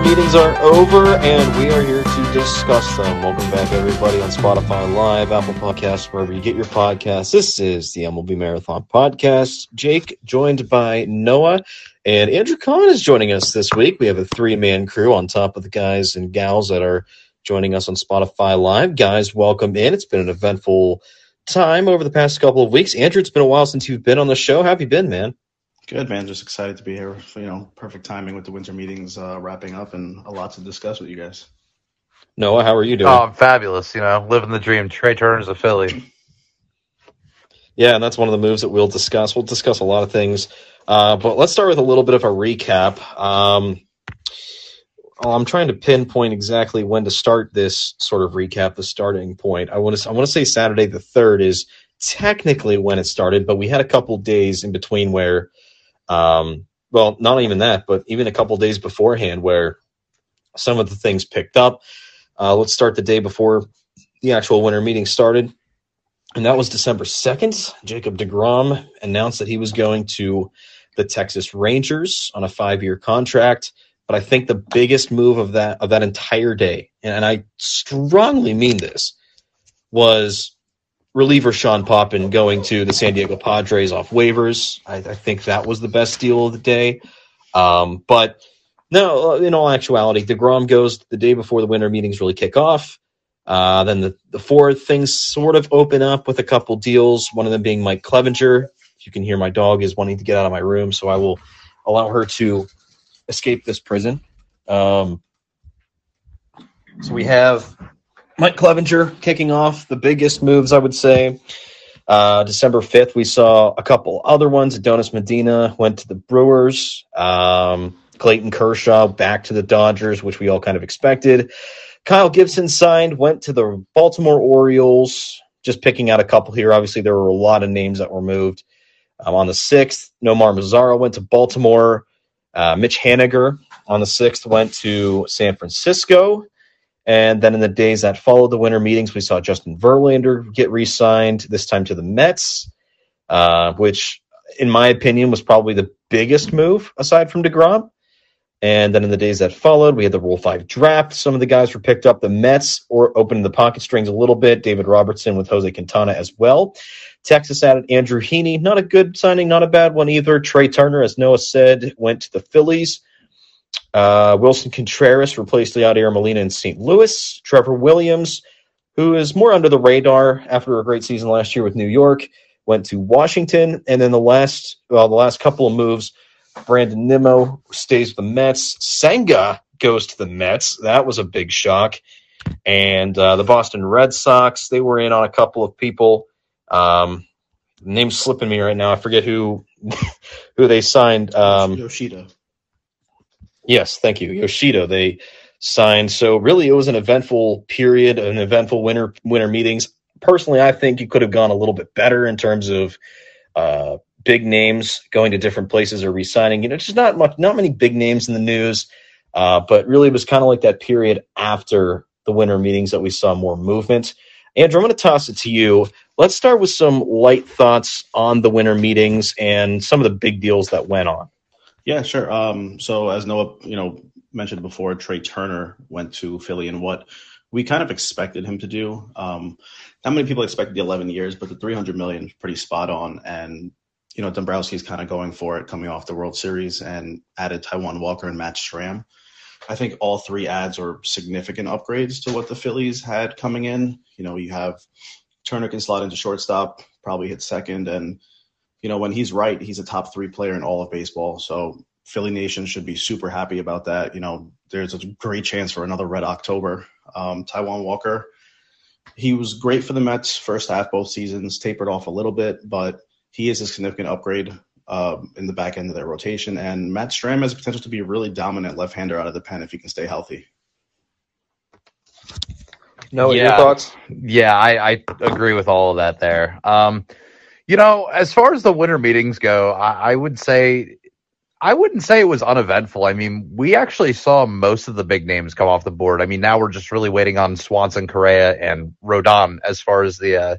meetings are over, and we are here to discuss them. Welcome back, everybody, on Spotify Live, Apple Podcasts, wherever you get your podcasts. This is the MLB Marathon Podcast. Jake, joined by Noah, and Andrew Khan is joining us this week. We have a three man crew on top of the guys and gals that are joining us on Spotify Live. Guys, welcome in. It's been an eventful time over the past couple of weeks. Andrew, it's been a while since you've been on the show. How have you been, man? Good man, just excited to be here. You know, perfect timing with the winter meetings uh, wrapping up, and a lot to discuss with you guys. Noah, how are you doing? Oh, I'm fabulous. You know, living the dream. Trea Turner's a Philly. Yeah, and that's one of the moves that we'll discuss. We'll discuss a lot of things, uh, but let's start with a little bit of a recap. Um, I'm trying to pinpoint exactly when to start this sort of recap. The starting point. I want to. I want to say Saturday the third is technically when it started, but we had a couple days in between where um, well, not even that, but even a couple days beforehand where some of the things picked up. Uh, let's start the day before the actual winter meeting started. And that was December 2nd. Jacob DeGrom announced that he was going to the Texas Rangers on a five year contract. But I think the biggest move of that of that entire day, and I strongly mean this, was reliever Sean Poppen going to the San Diego Padres off waivers. I, I think that was the best deal of the day. Um, but no, in all actuality, DeGrom goes the day before the winter meetings really kick off. Uh, then the, the four things sort of open up with a couple deals, one of them being Mike Clevinger. If you can hear my dog is wanting to get out of my room, so I will allow her to escape this prison. Um, so we have Mike Clevinger kicking off the biggest moves, I would say. Uh, December 5th, we saw a couple other ones. Adonis Medina went to the Brewers. Um, Clayton Kershaw back to the Dodgers, which we all kind of expected. Kyle Gibson signed, went to the Baltimore Orioles. Just picking out a couple here. Obviously, there were a lot of names that were moved. Um, on the 6th, Nomar Mazara went to Baltimore. Uh, Mitch Haniger on the 6th went to San Francisco. And then in the days that followed the winter meetings, we saw Justin Verlander get re signed, this time to the Mets, uh, which, in my opinion, was probably the biggest move aside from DeGrom. And then in the days that followed, we had the Rule 5 draft. Some of the guys were picked up. The Mets or opened the pocket strings a little bit. David Robertson with Jose Quintana as well. Texas added Andrew Heaney. Not a good signing, not a bad one either. Trea Turner, as Noah said, went to the Phillies. Uh, Willson Contreras replaced Yadier Molina in St. Louis. Trevor Williams, who is more under the radar after a great season last year with New York, went to Washington. And then the last, well, the last couple of moves, Brandon Nimmo stays with the Mets. Senga goes to the Mets. That was a big shock. And uh, the Boston Red Sox, they were in on a couple of people. Um, name's slipping me right now. I forget who who they signed. Um, Yoshida. Yes, thank you. Yoshida, they signed. So really it was an eventful period, an eventful winter winter meetings. Personally, I think it could have gone a little bit better in terms of uh, big names going to different places or resigning. You know, just not much, not many big names in the news. Uh, but really, it was kind of like that period after the winter meetings that we saw more movement. Andrew, I'm going to toss it to you. Let's start with some light thoughts on the winter meetings and some of the big deals that went on. Yeah, sure. Um, so as Noah, you know, mentioned before, Trea Turner went to Philly, and what we kind of expected him to do. Um, not many people expected the 11 years, but the 300 million is pretty spot on. And you know, Dombrowski's kind of going for it, coming off the World Series, and added Taijuan Walker and Matt Strahm. I think all three ads are significant upgrades to what the Phillies had coming in. You know, you have Turner can slot into shortstop, probably hit second, and you know, when he's right, he's a top three player in all of baseball. So Philly Nation should be super happy about that. You know, there's a great chance for another Red October. Um, Taijuan Walker, he was great for the Mets first half both seasons, tapered off a little bit, but he is a significant upgrade um, in the back end of their rotation. And Matt Strahm has potential to be a really dominant left-hander out of the pen if he can stay healthy. No, yeah. your thoughts? Yeah, I, I agree with all of that there. Um, you know, as far as the winter meetings go, I, I would say I wouldn't say it was uneventful. I mean, we actually saw most of the big names come off the board. I mean, now we're just really waiting on Swanson, Correa, and Rodon as far as the uh,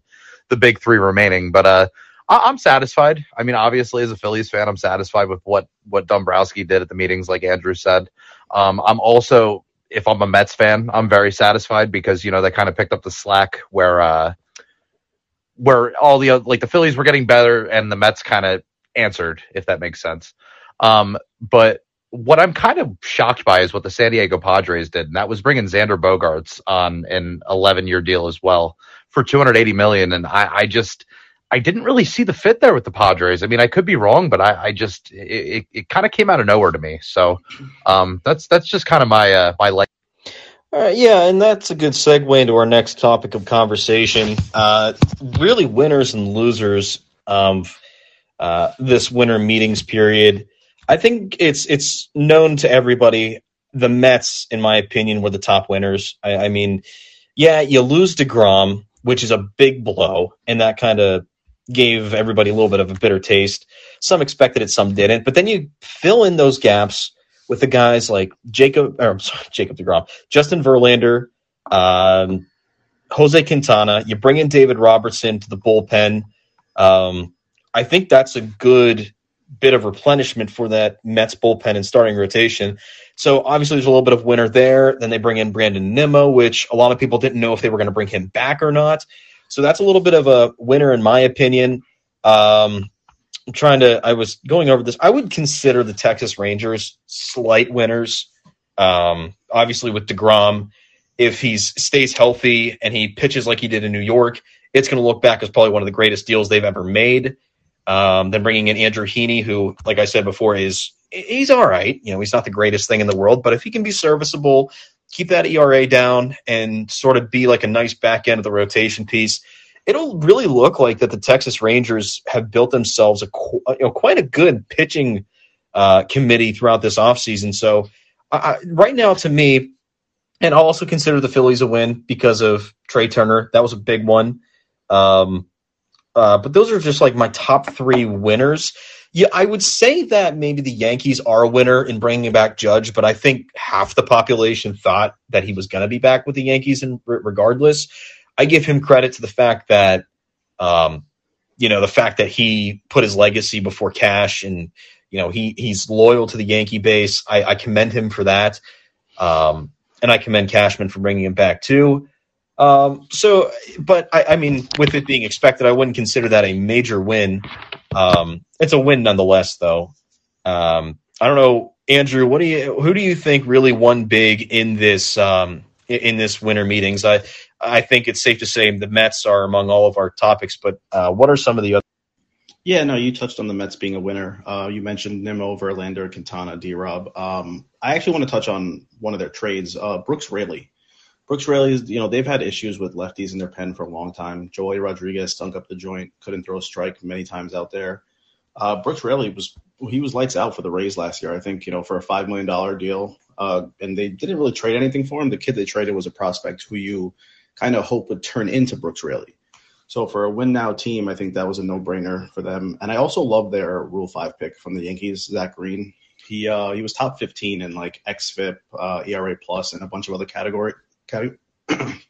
the big three remaining. But uh, I, am satisfied. I mean, obviously, as a Phillies fan, I'm satisfied with what what Dombrowski did at the meetings, like Andrew said. Um, I'm also, if I'm a Mets fan, I'm very satisfied because you know they kind of picked up the slack where uh, where all the like the Phillies were getting better and the Mets kind of answered, if that makes sense. Um, but what I'm kind of shocked by is what the San Diego Padres did, and that was bringing Xander Bogaerts on an 11 year deal as well for 280 million. And I, I just I didn't really see the fit there with the Padres. I mean, I could be wrong, but I, I just it, it, it kind of came out of nowhere to me. So um, that's that's just kind of my uh, my like. All right, yeah, and that's a good segue into our next topic of conversation. Uh, really, winners and losers of uh, this winter meetings period. I think it's it's known to everybody. The Mets, in my opinion, were the top winners. I, I mean, yeah, you lose Degrom, which is a big blow, and that kind of gave everybody a little bit of a bitter taste. Some expected it, some didn't. But then you fill in those gaps with the guys like Jacob, or I'm sorry, Jacob Degrom, Justin Verlander, um, Jose Quintana. You bring in David Robertson to the bullpen. Um, I think that's a good bit of replenishment for that Mets bullpen and starting rotation. So obviously there's a little bit of winner there. Then they bring in Brandon Nimmo, which a lot of people didn't know if they were going to bring him back or not. So that's a little bit of a winner in my opinion. Um, I'm trying to. I was going over this. I would consider the Texas Rangers slight winners. Um, obviously, with Degrom, if he stays healthy and he pitches like he did in New York, it's going to look back as probably one of the greatest deals they've ever made. Um, then bringing in Andrew Heaney, who, like I said before, is he's all right. You know, he's not the greatest thing in the world, but if he can be serviceable, keep that ERA down and sort of be like a nice back end of the rotation piece, it'll really look like that the Texas Rangers have built themselves a you know, quite a good pitching uh, committee throughout this offseason. So uh, right now, to me, and I'll also consider the Phillies a win because of Trea Turner. That was a big one. Um, uh, but those are just like my top three winners. Yeah, I would say that maybe the Yankees are a winner in bringing back Judge, but I think half the population thought that he was going to be back with the Yankees, and regardless, I give him credit to the fact that, um, you know, the fact that he put his legacy before cash, and you know he he's loyal to the Yankee base. I, I commend him for that, um, and I commend Cashman for bringing him back too. Um, so, but I, I, mean, with it being expected, I wouldn't consider that a major win. Um, it's a win nonetheless, though. Um, I don't know, Andrew. What do you? Who do you think really won big in this um, in this winter meetings? I I think it's safe to say the Mets are among all of our topics. But uh, what are some of the other? Yeah, no, you touched on the Mets being a winner. Uh, you mentioned Nimmo, Verlander, Quintana, D. Rob. Um, I actually want to touch on one of their trades, uh, Brooks Raley. Brooks Raley is, you know, they've had issues with lefties in their pen for a long time. Joely Rodriguez stunk up the joint, couldn't throw a strike many times out there. Uh, Brooks Raley was he was lights out for the Rays last year. I think you know for a five million dollar deal, uh, and they didn't really trade anything for him. The kid they traded was a prospect who you kind of hope would turn into Brooks Raley. So for a win now team, I think that was a no brainer for them. And I also love their Rule Five pick from the Yankees, Zach Greene. He uh, he was top 15 in like xFIP, uh, ERA plus, and a bunch of other category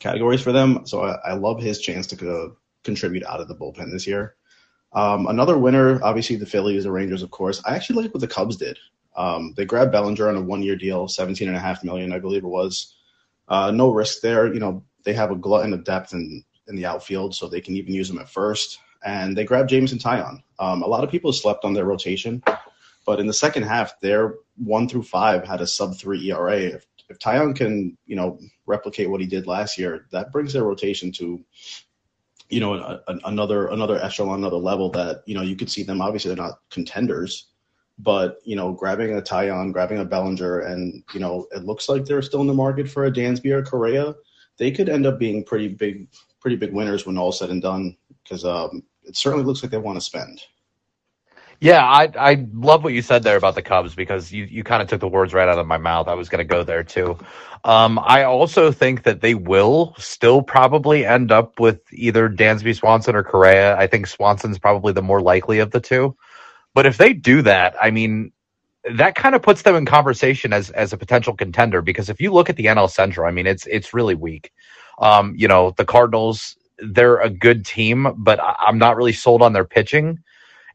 categories for them. So I, I love his chance to uh, contribute out of the bullpen this year. Um, another winner, obviously the Phillies, the Rangers, of course. I actually like what the Cubs did. Um, they grabbed Bellinger on a one-year deal, seventeen and a half million, I believe it was. Uh, no risk there. You know, they have a glutton of depth in, in the outfield, so they can even use them at first. And they grabbed Jameson Taillon. Um, a lot of people slept on their rotation, but in the second half, their one through five had a sub three ERA. If if Taillon can, you know, replicate what he did last year, that brings their rotation to, you know, a, a, another another echelon, another level that you know you could see them. Obviously, they're not contenders, but you know, grabbing a Taillon, grabbing a Bellinger, and you know, it looks like they're still in the market for a Dansby or Correa. They could end up being pretty big, pretty big winners when all said and done, because um, it certainly looks like they want to spend. Yeah, I I love what you said there about the Cubs because you, you kind of took the words right out of my mouth. I was going to go there too. Um, I also think that they will still probably end up with either Dansby Swanson or Correa. I think Swanson's probably the more likely of the two. But if they do that, I mean, that kind of puts them in conversation as as a potential contender because if you look at the NL Central, I mean, it's it's really weak. Um, you know, the Cardinals they're a good team, but I'm not really sold on their pitching.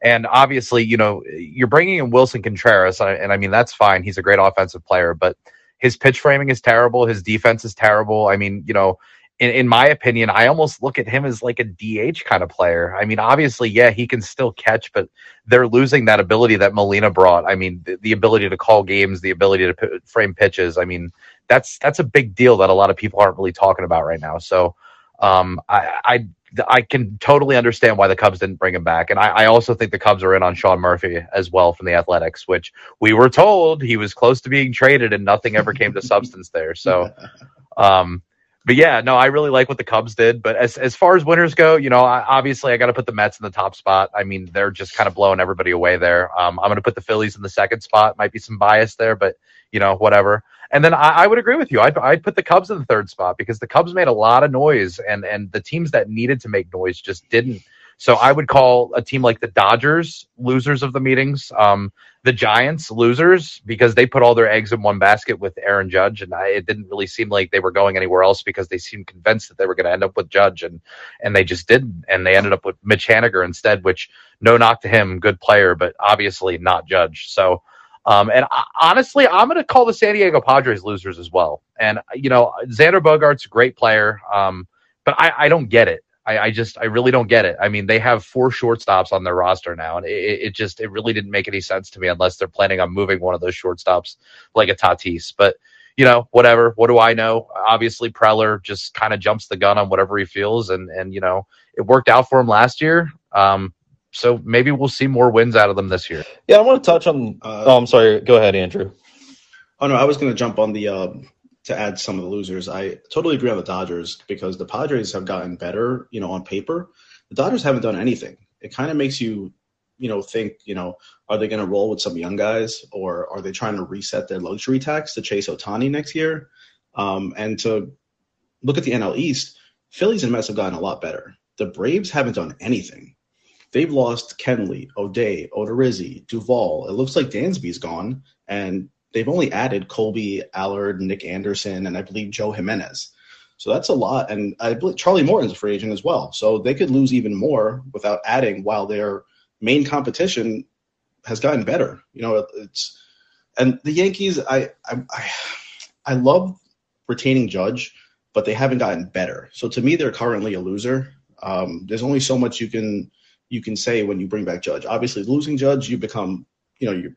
And obviously, you know, you're bringing in Willson Contreras, and I, and I mean that's fine. He's a great offensive player, but his pitch framing is terrible. His defense is terrible. I mean, you know, in, in my opinion, I almost look at him as like a DH kind of player. I mean, obviously, yeah, he can still catch, but they're losing that ability that Molina brought. I mean, the, the ability to call games, the ability to p- frame pitches. I mean, that's that's a big deal that a lot of people aren't really talking about right now. So, um, I, I I can totally understand why the Cubs didn't bring him back, and I, I also think the Cubs are in on Sean Murphy as well from the Athletics, which we were told he was close to being traded, and nothing ever came to substance there. So, um, but yeah, no, I really like what the Cubs did. But as as far as winners go, you know, I, obviously I got to put the Mets in the top spot. I mean, they're just kind of blowing everybody away there. Um, I'm going to put the Phillies in the second spot. Might be some bias there, but you know, whatever. And then I, I would agree with you. I'd, I'd put the Cubs in the third spot because the Cubs made a lot of noise, and and the teams that needed to make noise just didn't. So I would call a team like the Dodgers losers of the meetings, um, the Giants losers because they put all their eggs in one basket with Aaron Judge, and I, it didn't really seem like they were going anywhere else because they seemed convinced that they were going to end up with Judge, and and they just didn't, and they ended up with Mitch Haniger instead, which no knock to him, good player, but obviously not Judge. So. Um, and I, honestly, I'm going to call the San Diego Padres losers as well. And you know, Xander Bogart's a great player, um, but I, I don't get it. I, I just, I really don't get it. I mean, they have four shortstops on their roster now, and it, it just, it really didn't make any sense to me unless they're planning on moving one of those shortstops like a Tatis. But you know, whatever. What do I know? Obviously, Preller just kind of jumps the gun on whatever he feels, and and you know, it worked out for him last year. Um, so maybe we'll see more wins out of them this year. Yeah, I want to touch on. Uh, oh, I'm sorry. Go ahead, Andrew. Oh no, I was going to jump on the uh, to add some of the losers. I totally agree on the Dodgers because the Padres have gotten better. You know, on paper, the Dodgers haven't done anything. It kind of makes you, you know, think. You know, are they going to roll with some young guys, or are they trying to reset their luxury tax to chase Ohtani next year? Um, and to look at the NL East, Phillies and Mets have gotten a lot better. The Braves haven't done anything. They've lost Kenley, O'Day, Odorizzi, Duvall. It looks like Dansby's gone, and they've only added Colby Allard, Nick Anderson, and I believe Joe Jimenez. So that's a lot, and I believe Charlie Morton's a free agent as well. So they could lose even more without adding, while their main competition has gotten better. You know, it's and the Yankees. I I I, I love retaining Judge, but they haven't gotten better. So to me, they're currently a loser. Um, there's only so much you can you can say when you bring back Judge. Obviously, losing Judge, you become, you know, you're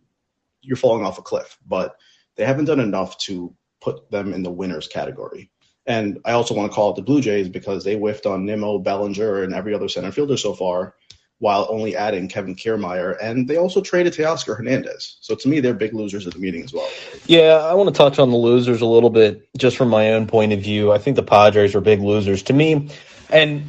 you're falling off a cliff. But they haven't done enough to put them in the winners category. And I also want to call it the Blue Jays because they whiffed on Nimmo, Bellinger, and every other center fielder so far, while only adding Kevin Kiermaier. And they also traded Teoscar Hernandez. So to me, they're big losers at the meeting as well. Yeah, I want to touch on the losers a little bit, just from my own point of view. I think the Padres are big losers to me, and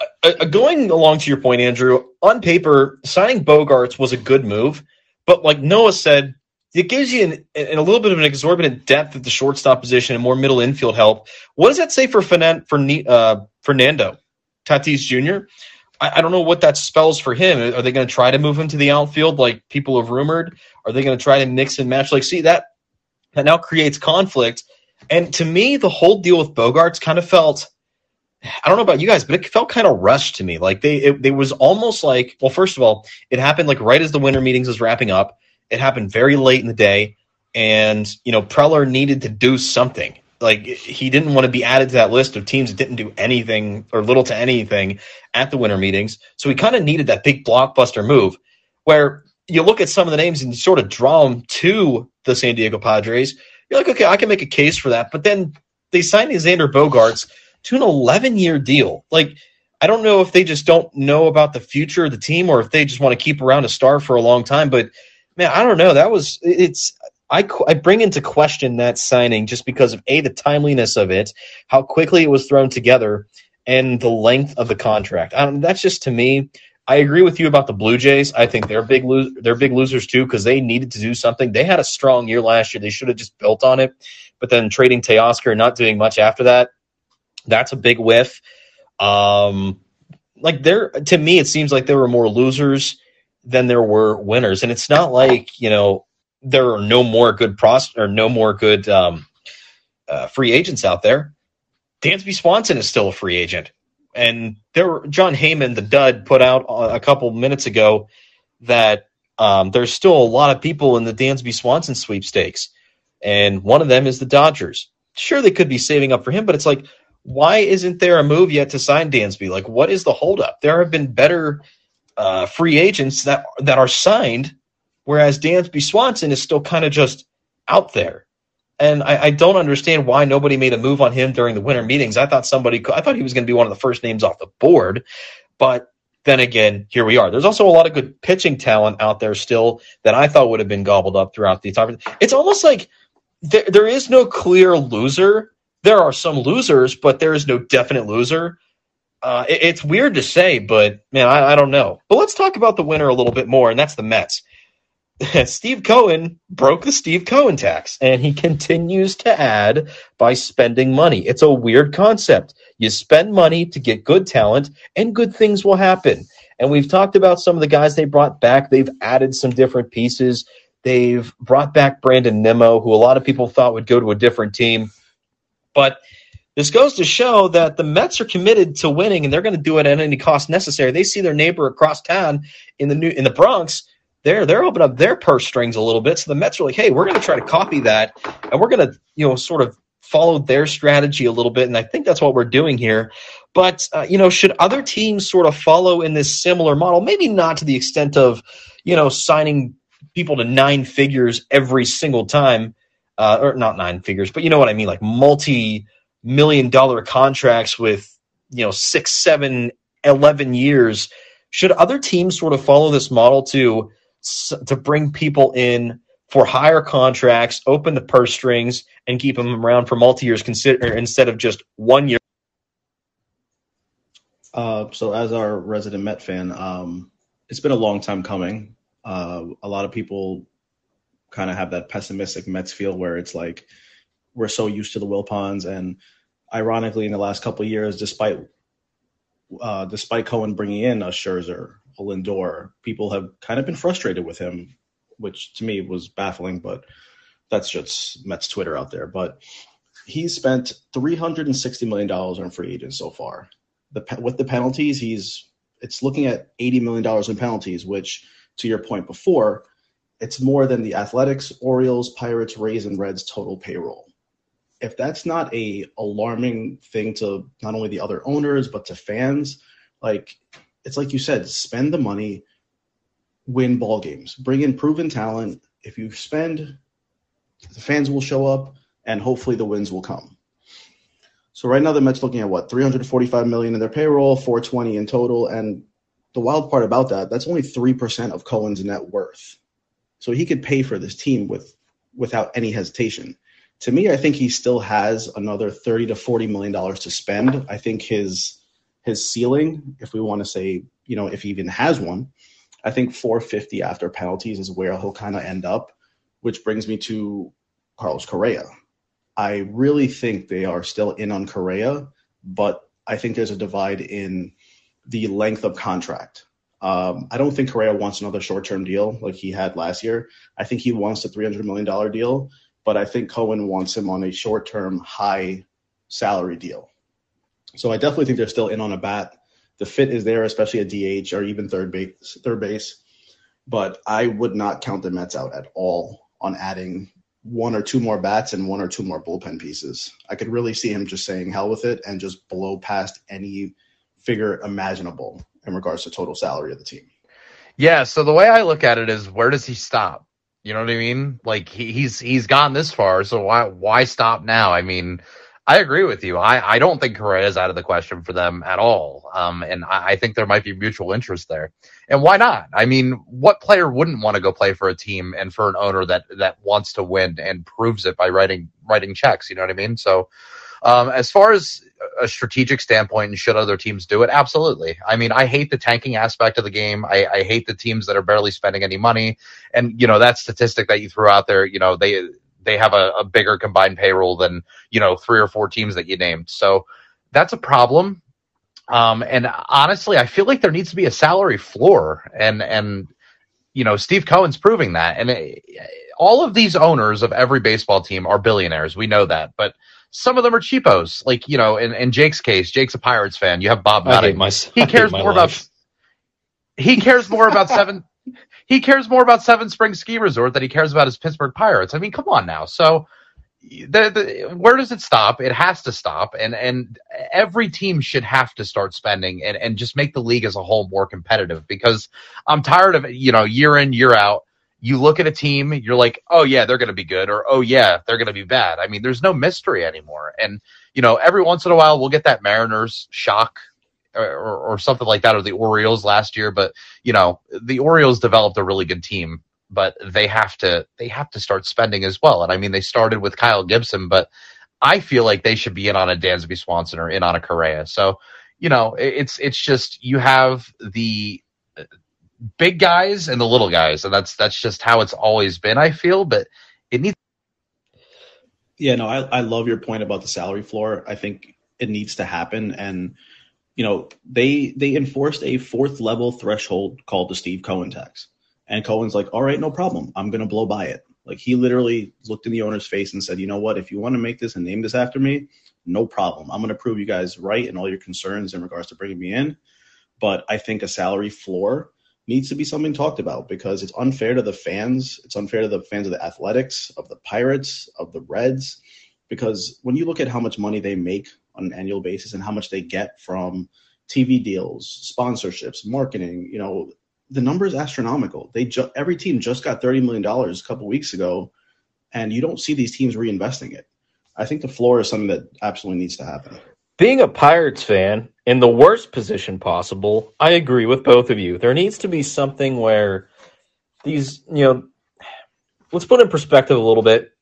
uh, uh, going along to your point, Andrew. On paper, signing Bogaerts was a good move, but like Noah said, it gives you an, an, a little bit of an exorbitant depth at the shortstop position and more middle infield help. What does that say for Fernan, for uh, Fernando Tatis Jr.? I, I, don't know what that spells for him. Are they going to try to move him to the outfield like people have rumored? Are they going to try to mix and match? Like, see that that now creates conflict. And to me, the whole deal with Bogaerts kind of felt. I don't know about you guys, but it felt kind of rushed to me. Like they, it, was almost like, well, first of all, it happened like right as the winter meetings was wrapping up. It happened very late in the day, and you know Preller needed to do something. Like he didn't want to be added to that list of teams that didn't do anything or little to anything at the winter meetings. So he kind of needed that big blockbuster move, where you look at some of the names and you sort of draw them to the San Diego Padres. You're like, okay, I can make a case for that. But then they signed Xander Bogaerts to an 11 year deal. Like, I don't know if they just don't know about the future of the team or if they just want to keep around a star for a long time. But man, I don't know. That was it's. I, I bring into question that signing just because of a the timeliness of it, how quickly it was thrown together, and the length of the contract. That's just to me. I agree with you about the Blue Jays. I think they're big lo- they're big losers too because they needed to do something. They had a strong year last year. They should have just built on it. But then trading Teoscar and not doing much after that, that's a big whiff. Um, like there to me, it seems like there were more losers than there were winners. And it's not like, you know, there are no more good pros or no more good um, uh, free agents out there. Dansby Swanson is still a free agent. and there, Jon Heyman, the dud, put out a couple minutes ago that um, there's still a lot of people in the Dansby Swanson sweepstakes, and one of them is the Dodgers. Sure, they could be saving up for him, but it's like, why isn't there a move yet to sign Dansby? Like, what is the holdup? There have been better uh, free agents that that are signed, whereas Dansby Swanson is still kind of just out there. And I, I, don't understand why nobody made a move on him during the winter meetings. I thought somebody, I thought he was going to be one of the first names off the board, but then again, here we are. There's also a lot of good pitching talent out there still that I thought would have been gobbled up throughout the entire. It's almost like there, there is no clear loser. There are some losers, but there is no definite loser. Uh, it, it's weird to say, but man, I, I don't know. But let's talk about the winner a little bit more, and that's the Mets. Steve Cohen broke the Steve Cohen tax and he continues to add by spending money. It's a weird concept. You spend money to get good talent and good things will happen. And we've talked about some of the guys they brought back. They've added some different pieces. They've brought back Brandon Nimmo, who a lot of people thought would go to a different team. But this goes to show that the Mets are committed to winning and they're going to do it at any cost necessary. They see their neighbor across town in the new in the Bronx they're they're opening up their purse strings a little bit. So the Mets are like, hey, we're going to try to copy that, and we're going to you know sort of follow their strategy a little bit. And I think that's what we're doing here. But uh, you know, should other teams sort of follow in this similar model? Maybe not to the extent of you know signing people to nine figures every single time, uh, or not nine figures, but you know what I mean, like multi million dollar contracts with you know six, seven, eleven years. Should other teams sort of follow this model to to bring people in for higher contracts, open the purse strings, and keep them around for multi years consider instead of just one year. Uh, so, as our resident Met fan, um, it's been a long time coming. Uh, a lot of people kind of have that pessimistic Mets feel where it's like we're so used to the Wilpons, and ironically, in the last couple years, despite uh, despite Cohen bringing in a Scherzer Lindor, people have kind of been frustrated with him, which to me was baffling, but that's just Mets Twitter out there. But he's spent $360 million on free agents so far. The, with the penalties, he's it's looking at $80 million in penalties, which to your point before, it's more than the Athletics, Orioles, Pirates, Rays, and Reds total payroll. If that's not a alarming thing to not only the other owners but to fans, like it's like you said, spend the money, win ball games, bring in proven talent. If you spend, the fans will show up, and hopefully the wins will come. So right now the Mets looking at what 345 million in their payroll, 420 in total, and the wild part about that, that's only three percent of Cohen's net worth. So he could pay for this team with without any hesitation. To me, I think he still has another 30 to 40 million dollars to spend. I think his his ceiling, if we want to say, you know, if he even has one, I think 450 after penalties is where he'll kind of end up, which brings me to Carlos Correa. I really think they are still in on Correa, but I think there's a divide in the length of contract. Um, I don't think Correa wants another short term deal like he had last year. I think he wants a $300 million deal, but I think Cohen wants him on a short term, high salary deal. So I definitely think they're still in on a bat. The fit is there, especially at DH or even third base. Third base, but I would not count the Mets out at all on adding one or two more bats and one or two more bullpen pieces. I could really see him just saying hell with it and just blow past any figure imaginable in regards to total salary of the team. Yeah. So the way I look at it is, where does he stop? You know what I mean? Like he, he's he's gone this far, so why why stop now? I mean, I agree with you. I, I don't think Correa is out of the question for them at all. Um, and I, I, think there might be mutual interest there. And why not? I mean, what player wouldn't want to go play for a team and for an owner that that wants to win and proves it by writing writing checks? You know what I mean? So, um, as far as a strategic standpoint, and should other teams do it? Absolutely. I mean, I hate the tanking aspect of the game. I, I hate the teams that are barely spending any money. And you know that statistic that you threw out there. You know they they have a, a bigger combined payroll than you know three or four teams that you named. So that's a problem. Um, and honestly, I feel like there needs to be a salary floor, and and you know Steve Cohen's proving that. And it, all of these owners of every baseball team are billionaires. We know that, but some of them are cheapos. Like you know, in, in Jake's case, Jake's a Pirates fan. You have Bob I Nutting. my, He cares more life. about he cares more about seven. He cares more about Seven Springs Ski Resort than he cares about his Pittsburgh Pirates. I mean, come on now. So, the, the, where does it stop? It has to stop, and and every team should have to start spending and and just make the league as a whole more competitive. Because I'm tired of you know year in year out. You look at a team, you're like, oh yeah, they're going to be good, or oh yeah, they're going to be bad. I mean, there's no mystery anymore. And you know, every once in a while, we'll get that Mariners shock or, or, or something like that, or the Orioles last year. But you know, the Orioles developed a really good team, but they have to they have to start spending as well. And I mean, they started with Kyle Gibson, but I feel like they should be in on a Dansby Swanson or in on a Correa. So you know, it's it's just you have the uh, big guys and the little guys, and that's that's just how it's always been. I feel, but it needs. Yeah, no, I, I love your point about the salary floor. I think it needs to happen. And, you know, they they enforced a fourth level threshold called the Steve Cohen tax. And Cohen's like, all right, no problem. I'm gonna blow by it. Like he literally looked in the owner's face and said, you know what, if you want to make this and name this after me, no problem. I'm gonna prove you guys right and all your concerns in regards to bringing me in. But I think a salary floor needs to be something talked about because it's unfair to the fans. It's unfair to the fans of the Athletics, of the Pirates, of the Reds, because when you look at how much money they make on an annual basis and how much they get from TV deals, sponsorships, marketing, you know, the number is astronomical. They ju- every team just got thirty million dollars a couple weeks ago, and you don't see these teams reinvesting it. I think the floor is something that absolutely needs to happen. Being a Pirates fan in the worst position possible, I agree with both of you. There needs to be something where these, you know, let's put in perspective a little bit.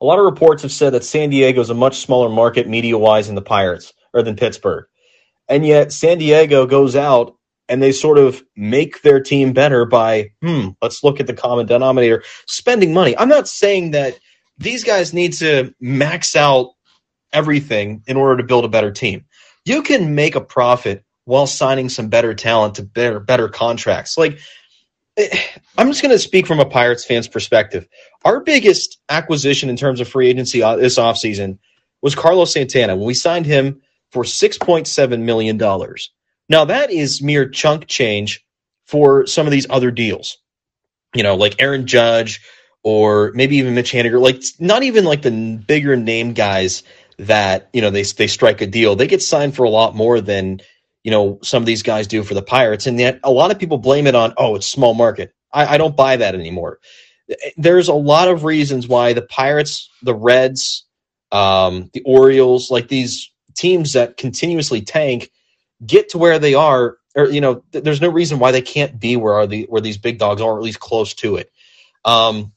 A lot of reports have said that San Diego is a much smaller market media wise than the Pirates or than Pittsburgh. And yet San Diego goes out and they sort of make their team better by, hmm, let's look at the common denominator, spending money. I'm not saying that these guys need to max out everything in order to build a better team. You can make a profit while signing some better talent to better better contracts. Like eh, I'm just going to speak from a Pirates fan's perspective. Our biggest acquisition in terms of free agency uh, this offseason was Carlos Santana when we signed him for 6.7 million dollars. Now that is mere chunk change for some of these other deals. You know, like Aaron Judge or maybe even Mitch Haniger, like not even like the bigger name guys that you know they they strike a deal. They get signed for a lot more than you know some of these guys do for the Pirates, and yet a lot of people blame it on oh it's small market. I, I don't buy that anymore. There's a lot of reasons why the Pirates, the Reds, um, the Orioles, like these teams that continuously tank, get to where they are. Or you know, th- there's no reason why they can't be where are the where these big dogs are, or at least close to it. Um,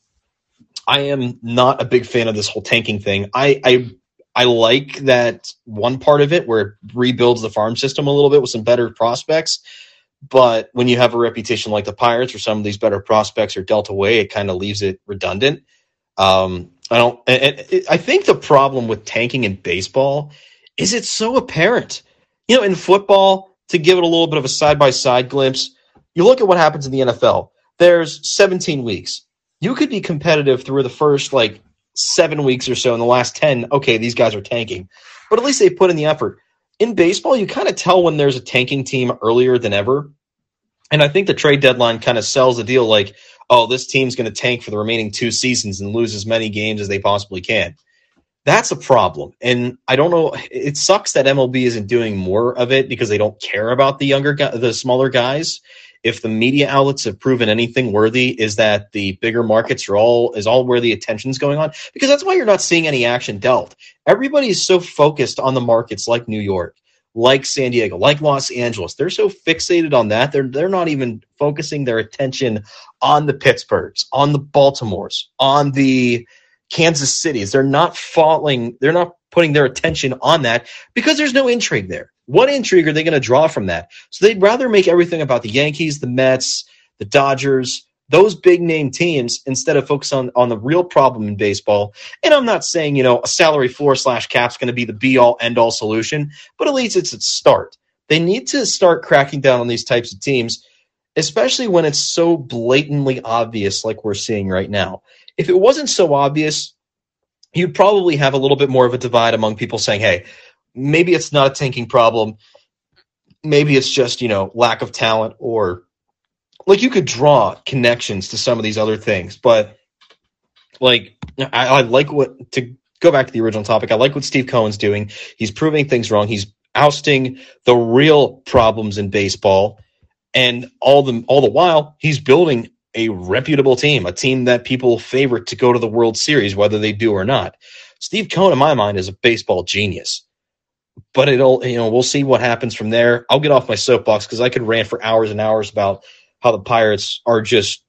I am not a big fan of this whole tanking thing. I, I I like that one part of it where it rebuilds the farm system a little bit with some better prospects. But when you have a reputation like the Pirates or some of these better prospects are dealt away, it kind of leaves it redundant. Um, I don't. I think the problem with tanking in baseball is it's so apparent. You know, in football, to give it a little bit of a side by side glimpse, you look at what happens in the NFL. There's 17 weeks. You could be competitive through the first like seven weeks or so. In the last 10, okay, these guys are tanking, but at least they put in the effort. In baseball, you kind of tell when there's a tanking team earlier than ever. And I think the trade deadline kind of sells the deal like, oh, this team's going to tank for the remaining two seasons and lose as many games as they possibly can. That's a problem. And I don't know. It sucks that MLB isn't doing more of it because they don't care about the younger, the smaller guys. If the media outlets have proven anything worthy, is that the bigger markets are all is all where the attention's going on because that's why you're not seeing any action dealt. Everybody is so focused on the markets like New York, like San Diego, like Los Angeles. They're so fixated on that. They're they're not even focusing their attention on the Pittsburghs, on the Baltimores, on the Kansas Cities. They're not falling, they're not putting their attention on that because there's no intrigue there. What intrigue are they going to draw from that? So they'd rather make everything about the Yankees, the Mets, the Dodgers, those big name teams instead of focus on, on the real problem in baseball. And I'm not saying, you know, a salary floor slash cap's going to be the be all end all solution, but at least it's a start. They need to start cracking down on these types of teams, especially when it's so blatantly obvious like we're seeing right now. If it wasn't so obvious, you'd probably have a little bit more of a divide among people saying, hey, maybe it's not a tanking problem. Maybe it's just, you know, lack of talent or like you could draw connections to some of these other things, but like I, I like what to go back to the original topic. I like what Steve Cohen's doing. He's proving things wrong. He's ousting the real problems in baseball, and all the all the while he's building a reputable team, a team that people favor to go to the World Series, whether they do or not. Steve Cohen, in my mind, is a baseball genius. But it'll, you know, we'll see what happens from there. I'll get off my soapbox because I could rant for hours and hours about how the Pirates are just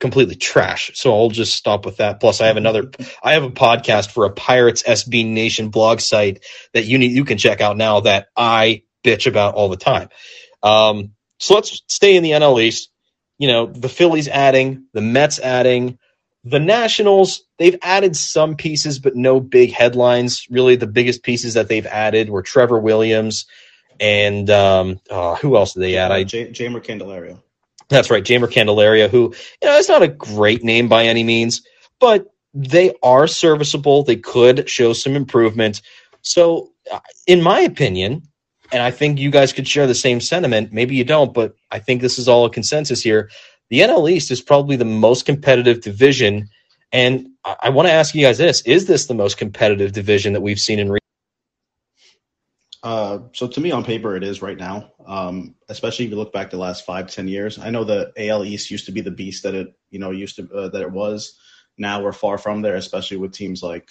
completely trash. So I'll just stop with that. Plus, I have another, I have a podcast for a Pirates SB Nation blog site that you need, you can check out now that I bitch about all the time. Um, so let's stay in the NL East you know, the Phillies adding, the Mets adding, the Nationals, they've added some pieces, but no big headlines. Really, the biggest pieces that they've added were Trevor Williams and um, oh, who else did they add? I J- Jeimer Candelario. That's right, Jeimer Candelario, who you know is not a great name by any means, but they are serviceable. They could show some improvement. So, uh, in my opinion, and I think you guys could share the same sentiment. Maybe you don't, but I think this is all a consensus here. The NL East is probably the most competitive division. And I, I want to ask you guys this Is this the most competitive division that we've seen in recent uh, so to me, on paper, it is right now. Um, especially if you look back the last five, ten years. I know the AL East used to be the beast that it, you know, used to uh, that it was. Now we're far from there, especially with teams like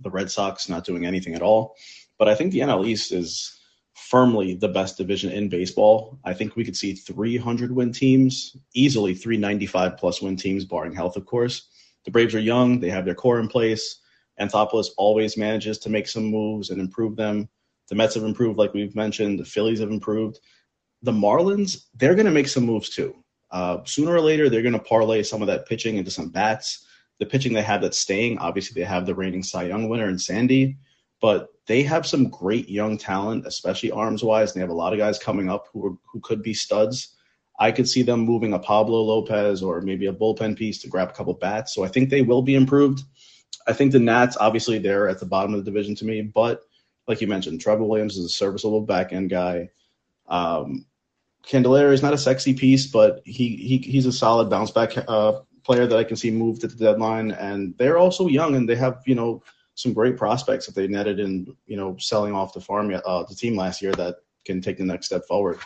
the Red Sox not doing anything at all. But I think the NL East is firmly the best division in baseball. I think we could see 300 win teams, easily 395 plus win teams, barring health, of course. The Braves are young, they have their core in place. Anthopoulos always manages to make some moves and improve them. The Mets have improved, like we've mentioned. The Phillies have improved. The Marlins, they're going to make some moves too. Uh, sooner or later, they're going to parlay some of that pitching into some bats. The pitching they have that's staying, obviously, they have the reigning Cy Young winner in Sandy but they have some great young talent, especially arms wise. They have a lot of guys coming up who are, who could be studs. I could see them moving a Pablo Lopez or maybe a bullpen piece to grab a couple bats. So I think they will be improved. I think the Nats, obviously, they're at the bottom of the division to me, but like you mentioned, Trevor Williams is a serviceable back end guy. Um, Candelario is not a sexy piece, but he, he he's a solid bounce back uh, player that I can see moved at the deadline. And they're also young and they have you know some great prospects that they netted in, you know, selling off the farm, uh, the team last year that can take the next step forward.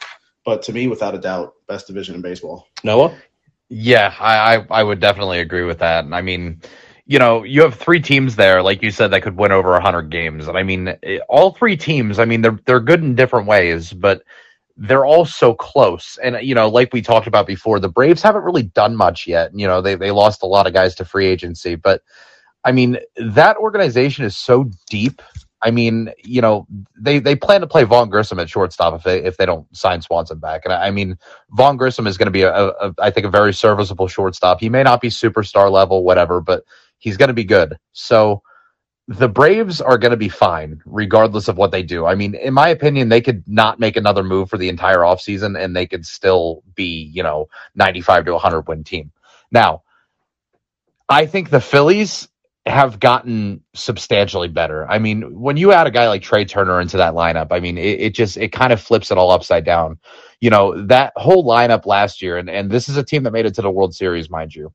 But to me, without a doubt, best division in baseball. Noah? Yeah, I, I, I would definitely agree with that. And I mean, you know, you have three teams there, like you said, that could win over 100 games. And I mean, all three teams, I mean, they're, they're good in different ways, but they're all so close. And, you know, like we talked about before, the Braves haven't really done much yet. You know, they, they lost a lot of guys to free agency, but I mean, that organization is so deep. I mean, you know, they, they plan to play Vaughn Grissom at shortstop if they if they don't sign Swanson back. And I, I mean, Vaughn Grissom is going to be a, a, I think, a very serviceable shortstop. He may not be superstar level, whatever, but he's going to be good. So the Braves are going to be fine regardless of what they do. I mean, in my opinion, they could not make another move for the entire offseason and they could still be, you know, 95 to 100 win team. Now, I think the Phillies have gotten substantially better. I mean, when you add a guy like Trea Turner into that lineup, I mean, it, it, just it kind of flips it all upside down. You know, that whole lineup last year, and, and this is a team that made it to the World Series, mind you.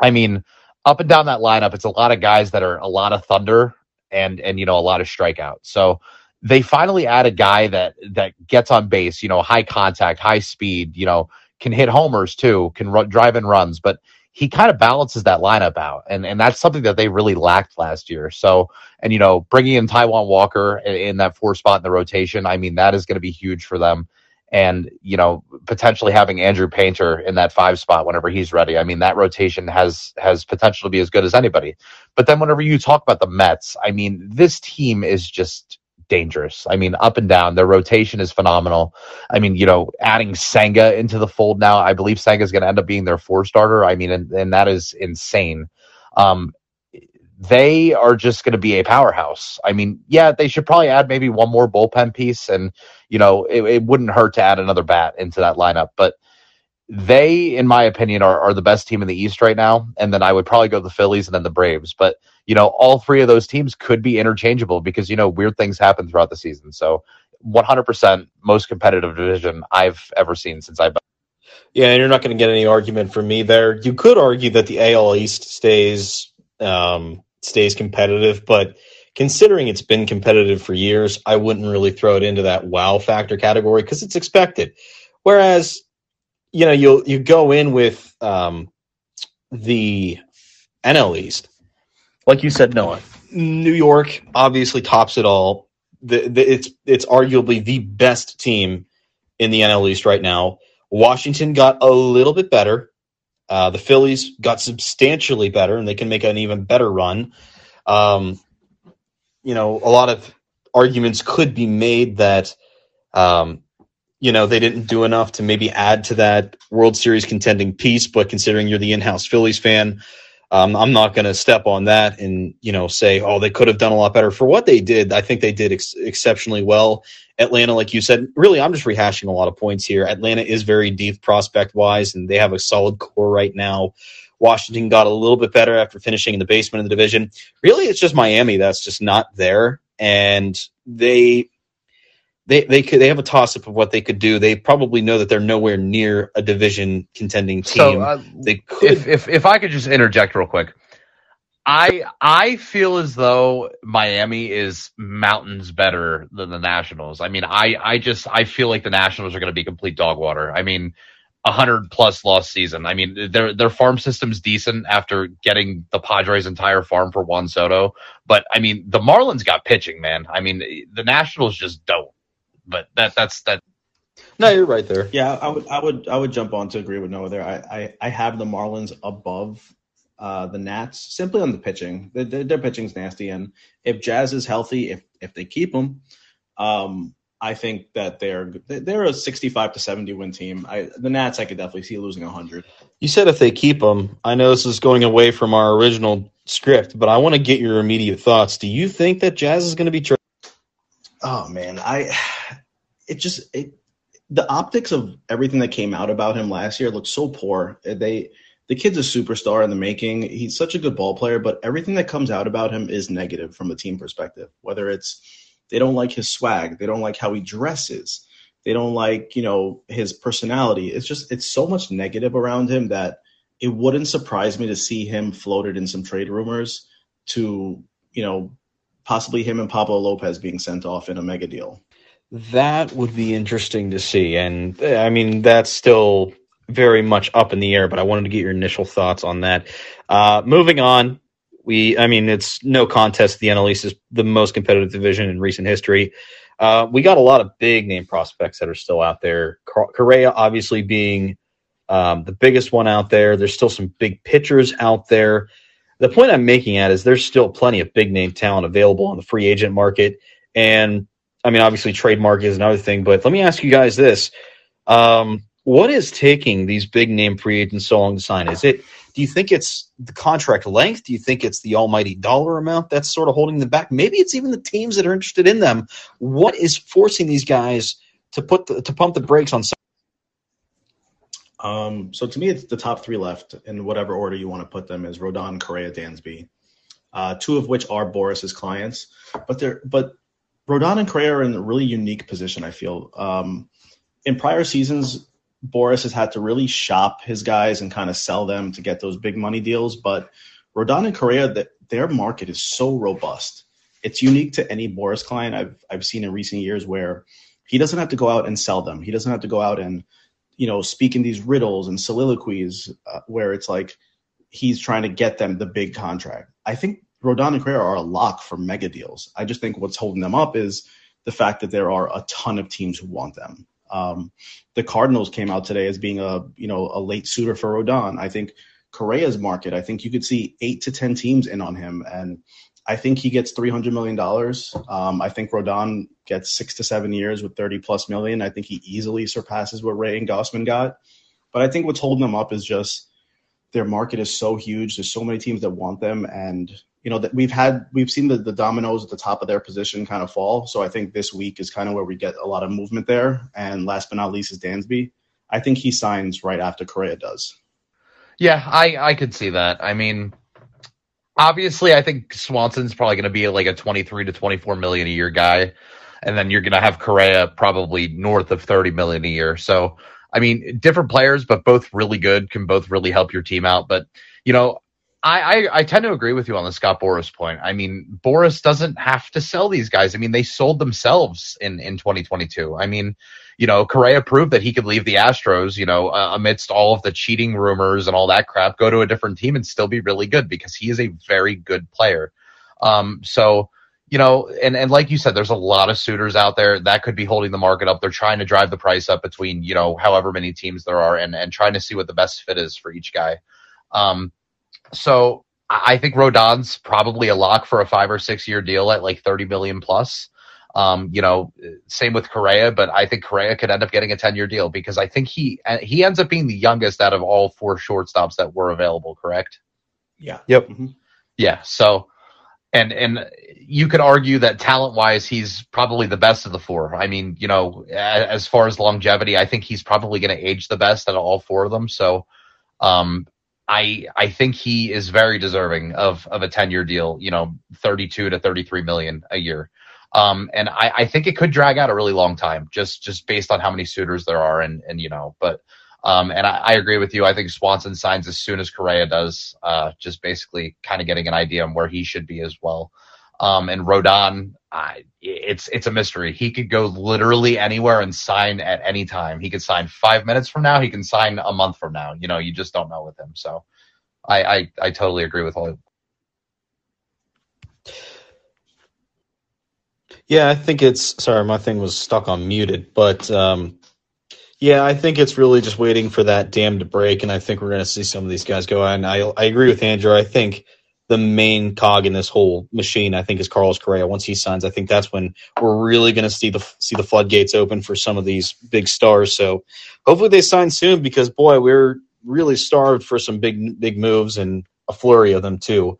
I mean, up and down that lineup, it's a lot of guys that are a lot of thunder and and you know a lot of strikeouts. So they finally add a guy that that gets on base, you know, high contact, high speed, you know, can hit homers too, can run, drive in runs, but he kind of balances that lineup out. And, and that's something that they really lacked last year. So, and, you know, bringing in Taijuan Walker in, in that four spot in the rotation, I mean, that is going to be huge for them. And, you know, potentially having Andrew Painter in that five spot whenever he's ready. I mean, that rotation has, has potential to be as good as anybody. But then whenever you talk about the Mets, I mean, this team is just, dangerous. I mean, up and down. Their rotation is phenomenal. I mean, you know, adding Senga into the fold now, I believe Senga is going to end up being their four starter. I mean, and, and that is insane. Um, they are just going to be a powerhouse. I mean, yeah, they should probably add maybe one more bullpen piece, and you know, it, it wouldn't hurt to add another bat into that lineup. But they, in my opinion, are, are the best team in the East right now. And then I would probably go the Phillies and then the Braves. But, you know, all three of those teams could be interchangeable because, you know, weird things happen throughout the season. So 100% most competitive division I've ever seen since I've been. Yeah, and you're not going to get any argument from me there. You could argue that the AL East stays um, stays competitive, but considering it's been competitive for years, I wouldn't really throw it into that wow factor category because it's expected. Whereas, you know, you'll you go in with um, the NL East, like you said, Noah. New York obviously tops it all. The, the, it's it's arguably the best team in the NL East right now. Washington got a little bit better. Uh, the Phillies got substantially better, and they can make an even better run. Um, you know, a lot of arguments could be made that, um, you know, they didn't do enough to maybe add to that World Series contending piece. But considering you're the in-house Phillies fan, um, I'm not going to step on that and you know say, oh, they could have done a lot better for what they did. I think they did ex- exceptionally well. Atlanta, like you said, really, I'm just rehashing a lot of points here. Atlanta is very deep prospect wise, and they have a solid core right now. Washington got a little bit better after finishing in the basement of the division. Really, it's just Miami that's just not there, and they they they could they have a toss up of what they could do. They probably know that they're nowhere near a division contending team. So, uh, they could. if, if if I could just interject real quick, I I feel as though Miami is mountains better than the Nationals. I mean, I I just I feel like the Nationals are going to be complete dog water. I mean, a hundred plus lost season. I mean, their their farm system's decent after getting the Padres' entire farm for Juan Soto, but I mean, the Marlins got pitching, man. I mean, the Nationals just don't. But that that's that. no, you're right there. Yeah, I would, I would, I would jump on to agree with Noah there. I, I, I have the Marlins above uh, the Nats simply on the pitching. Their, their, their pitching's nasty, and if Jazz is healthy, if if they keep him, um, I think that they're they're a 65 to 70 win team. I, the Nats, I could definitely see losing 100. You said if they keep them. I know this is going away from our original script, but I want to get your immediate thoughts. Do you think that Jazz is going to be? Tra- Oh man, I it just it the optics of everything that came out about him last year looked so poor. They the kid's a superstar in the making. He's such a good ball player, but everything that comes out about him is negative from a team perspective. Whether it's they don't like his swag, they don't like how he dresses, they don't like, you know, his personality. It's just it's so much negative around him that it wouldn't surprise me to see him floated in some trade rumors to, you know, possibly him and Pablo Lopez being sent off in a mega deal. That would be interesting to see. And I mean, that's still very much up in the air, but I wanted to get your initial thoughts on that. Uh, moving on, we, I mean, it's no contest. The NL East is the most competitive division in recent history. Uh, we got a lot of big name prospects that are still out there. Correa, obviously, being um, the biggest one out there. There's still some big pitchers out there the point I'm making at is there's still plenty of big name talent available on the free agent market. And I mean, obviously, trademark is another thing, but let me ask you guys this. Um, what is taking these big name free agents so long to sign? Is it, do you think it's the contract length? Do you think it's the almighty dollar amount that's sort of holding them back? Maybe it's even the teams that are interested in them. What is forcing these guys to put the, to pump the brakes on um, so to me, it's the top three left in whatever order you want to put them is Rodon, Correa, Dansby, uh, two of which are Boras's clients. But they're but Rodon and Correa are in a really unique position. I feel um, in prior seasons, Boras has had to really shop his guys and kind of sell them to get those big money deals. But Rodon and Correa, the, their market is so robust. It's unique to any Boras client I've I've seen in recent years where he doesn't have to go out and sell them. He doesn't have to go out and you know, speaking these riddles and soliloquies uh, where it's like he's trying to get them the big contract. I think Rodon and Correa are a lock for mega deals. I just think what's holding them up is the fact that there are a ton of teams who want them. Um, the Cardinals came out today as being a you know a late suitor for Rodon. I think Correa's market. I think you could see eight to ten teams in on him, and I think he gets three hundred million dollars. Um, I think Rodon gets six to seven years with thirty plus million. I think he easily surpasses what Ray and Gausman got. But I think what's holding them up is just their market is so huge. There's so many teams that want them, and you know that we've had we've seen the, the dominoes at the top of their position kind of fall. So I think this week is kind of where we get a lot of movement there. And last but not least is Dansby. I think he signs right after Correa does. Yeah, I I could see that. I mean, obviously, I think Swanson's probably going to be like a 23 to 24 million a year guy, and then you're going to have Correa probably north of 30 million a year. So, I mean, different players, but both really good, can both really help your team out. But you know, I, I, I tend to agree with you on the Scott Boras point. I mean, Boras doesn't have to sell these guys. I mean, they sold themselves in in 2022. I mean, you know, Correa proved that he could leave the Astros, you know, uh, amidst all of the cheating rumors and all that crap, go to a different team and still be really good because he is a very good player. Um, so, you know, and, and like you said, there's a lot of suitors out there that could be holding the market up. They're trying to drive the price up between, you know, however many teams there are and, and trying to see what the best fit is for each guy. Um, so I think Rodon's probably a lock for a five or six year deal at like 30 million plus. Um, you know, same with Correa, but I think Correa could end up getting a 10 year deal because I think he he ends up being the youngest out of all four shortstops that were available, correct? Yeah. Yep. Mm-hmm. Yeah. So and and you could argue that talent wise he's probably the best of the four. I mean, you know, as far as longevity, I think he's probably going to age the best out of all four of them. So um I I think he is very deserving of of a 10 year deal, you know, 32 to 33 million a year. Um, and I, I think it could drag out a really long time, just just based on how many suitors there are, and and you know, but um, and I, I agree with you. I think Swanson signs as soon as Correa does, uh, just basically kind of getting an idea on where he should be as well. Um, and Rodon, I, it's it's a mystery. He could go literally anywhere and sign at any time. He could sign five minutes from now. He can sign a month from now. You know, you just don't know with him. So, I I, I totally agree with all Yeah, I think it's sorry, my thing was stuck on muted, but um, yeah, I think it's really just waiting for that dam to break, and I think we're going to see some of these guys go. And I I agree with Andrew. I think the main cog in this whole machine, I think, is Carlos Correa. Once he signs, I think that's when we're really going to see the see the floodgates open for some of these big stars. So hopefully they sign soon, because boy, we're really starved for some big big moves and a flurry of them too.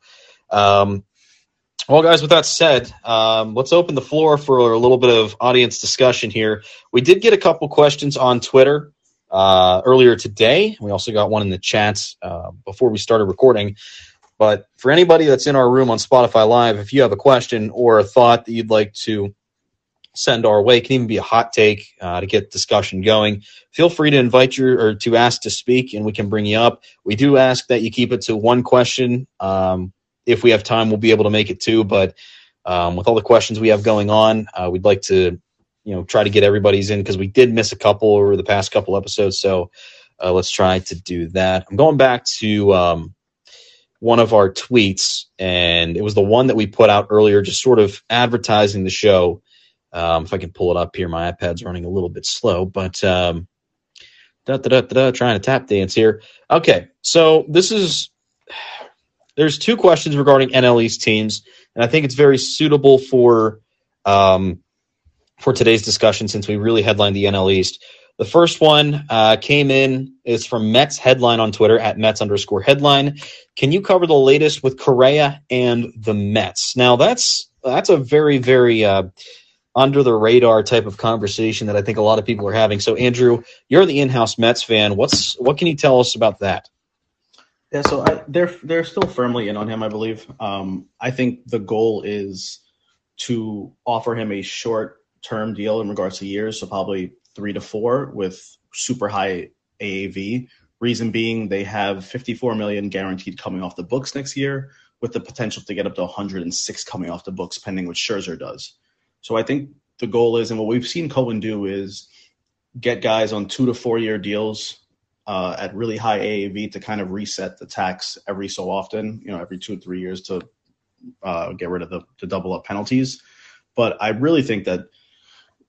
Um, well, guys, with that said, um, let's open the floor for a little bit of audience discussion here. We did get a couple questions on Twitter uh, earlier today. We also got one in the chats uh, before we started recording. But for anybody that's in our room on Spotify Live, if you have a question or a thought that you'd like to send our way, it can even be a hot take uh, to get discussion going. Feel free to invite your or to ask to speak, and we can bring you up. We do ask that you keep it to one question. Um, if we have time, we'll be able to make it two. But um, with all the questions we have going on, uh, we'd like to, you know, try to get everybody's in because we did miss a couple over the past couple episodes. So uh, let's try to do that. I'm going back to um, one of our tweets, and it was the one that we put out earlier, just sort of advertising the show. Um, if I can pull it up here, my iPad's running a little bit slow, but um, da, da, da, da, trying to tap dance here. Okay, so this is there's two questions regarding NL East teams, and I think it's very suitable for um, for today's discussion since we really headlined the NL East. The first one uh, came in is from Mets headline on Twitter at Mets underscore headline. Can you cover the latest with Correa and the Mets? Now that's that's a very very uh, under the radar type of conversation that I think a lot of people are having. So Andrew, you're the in-house Mets fan. What's what can you tell us about that? Yeah, so I, they're they're still firmly in on him, I believe. Um, I think the goal is to offer him a short term deal in regards to years, so probably three to four with super high AAV. Reason being, they have 54 million guaranteed coming off the books next year, with the potential to get up to 106 coming off the books, pending what Scherzer does. So I think the goal is, and what we've seen Cohen do is get guys on two to four year deals uh, at really high AAV to kind of reset the tax every so often, you know, every two or three years to uh, get rid of the to double up penalties. But I really think that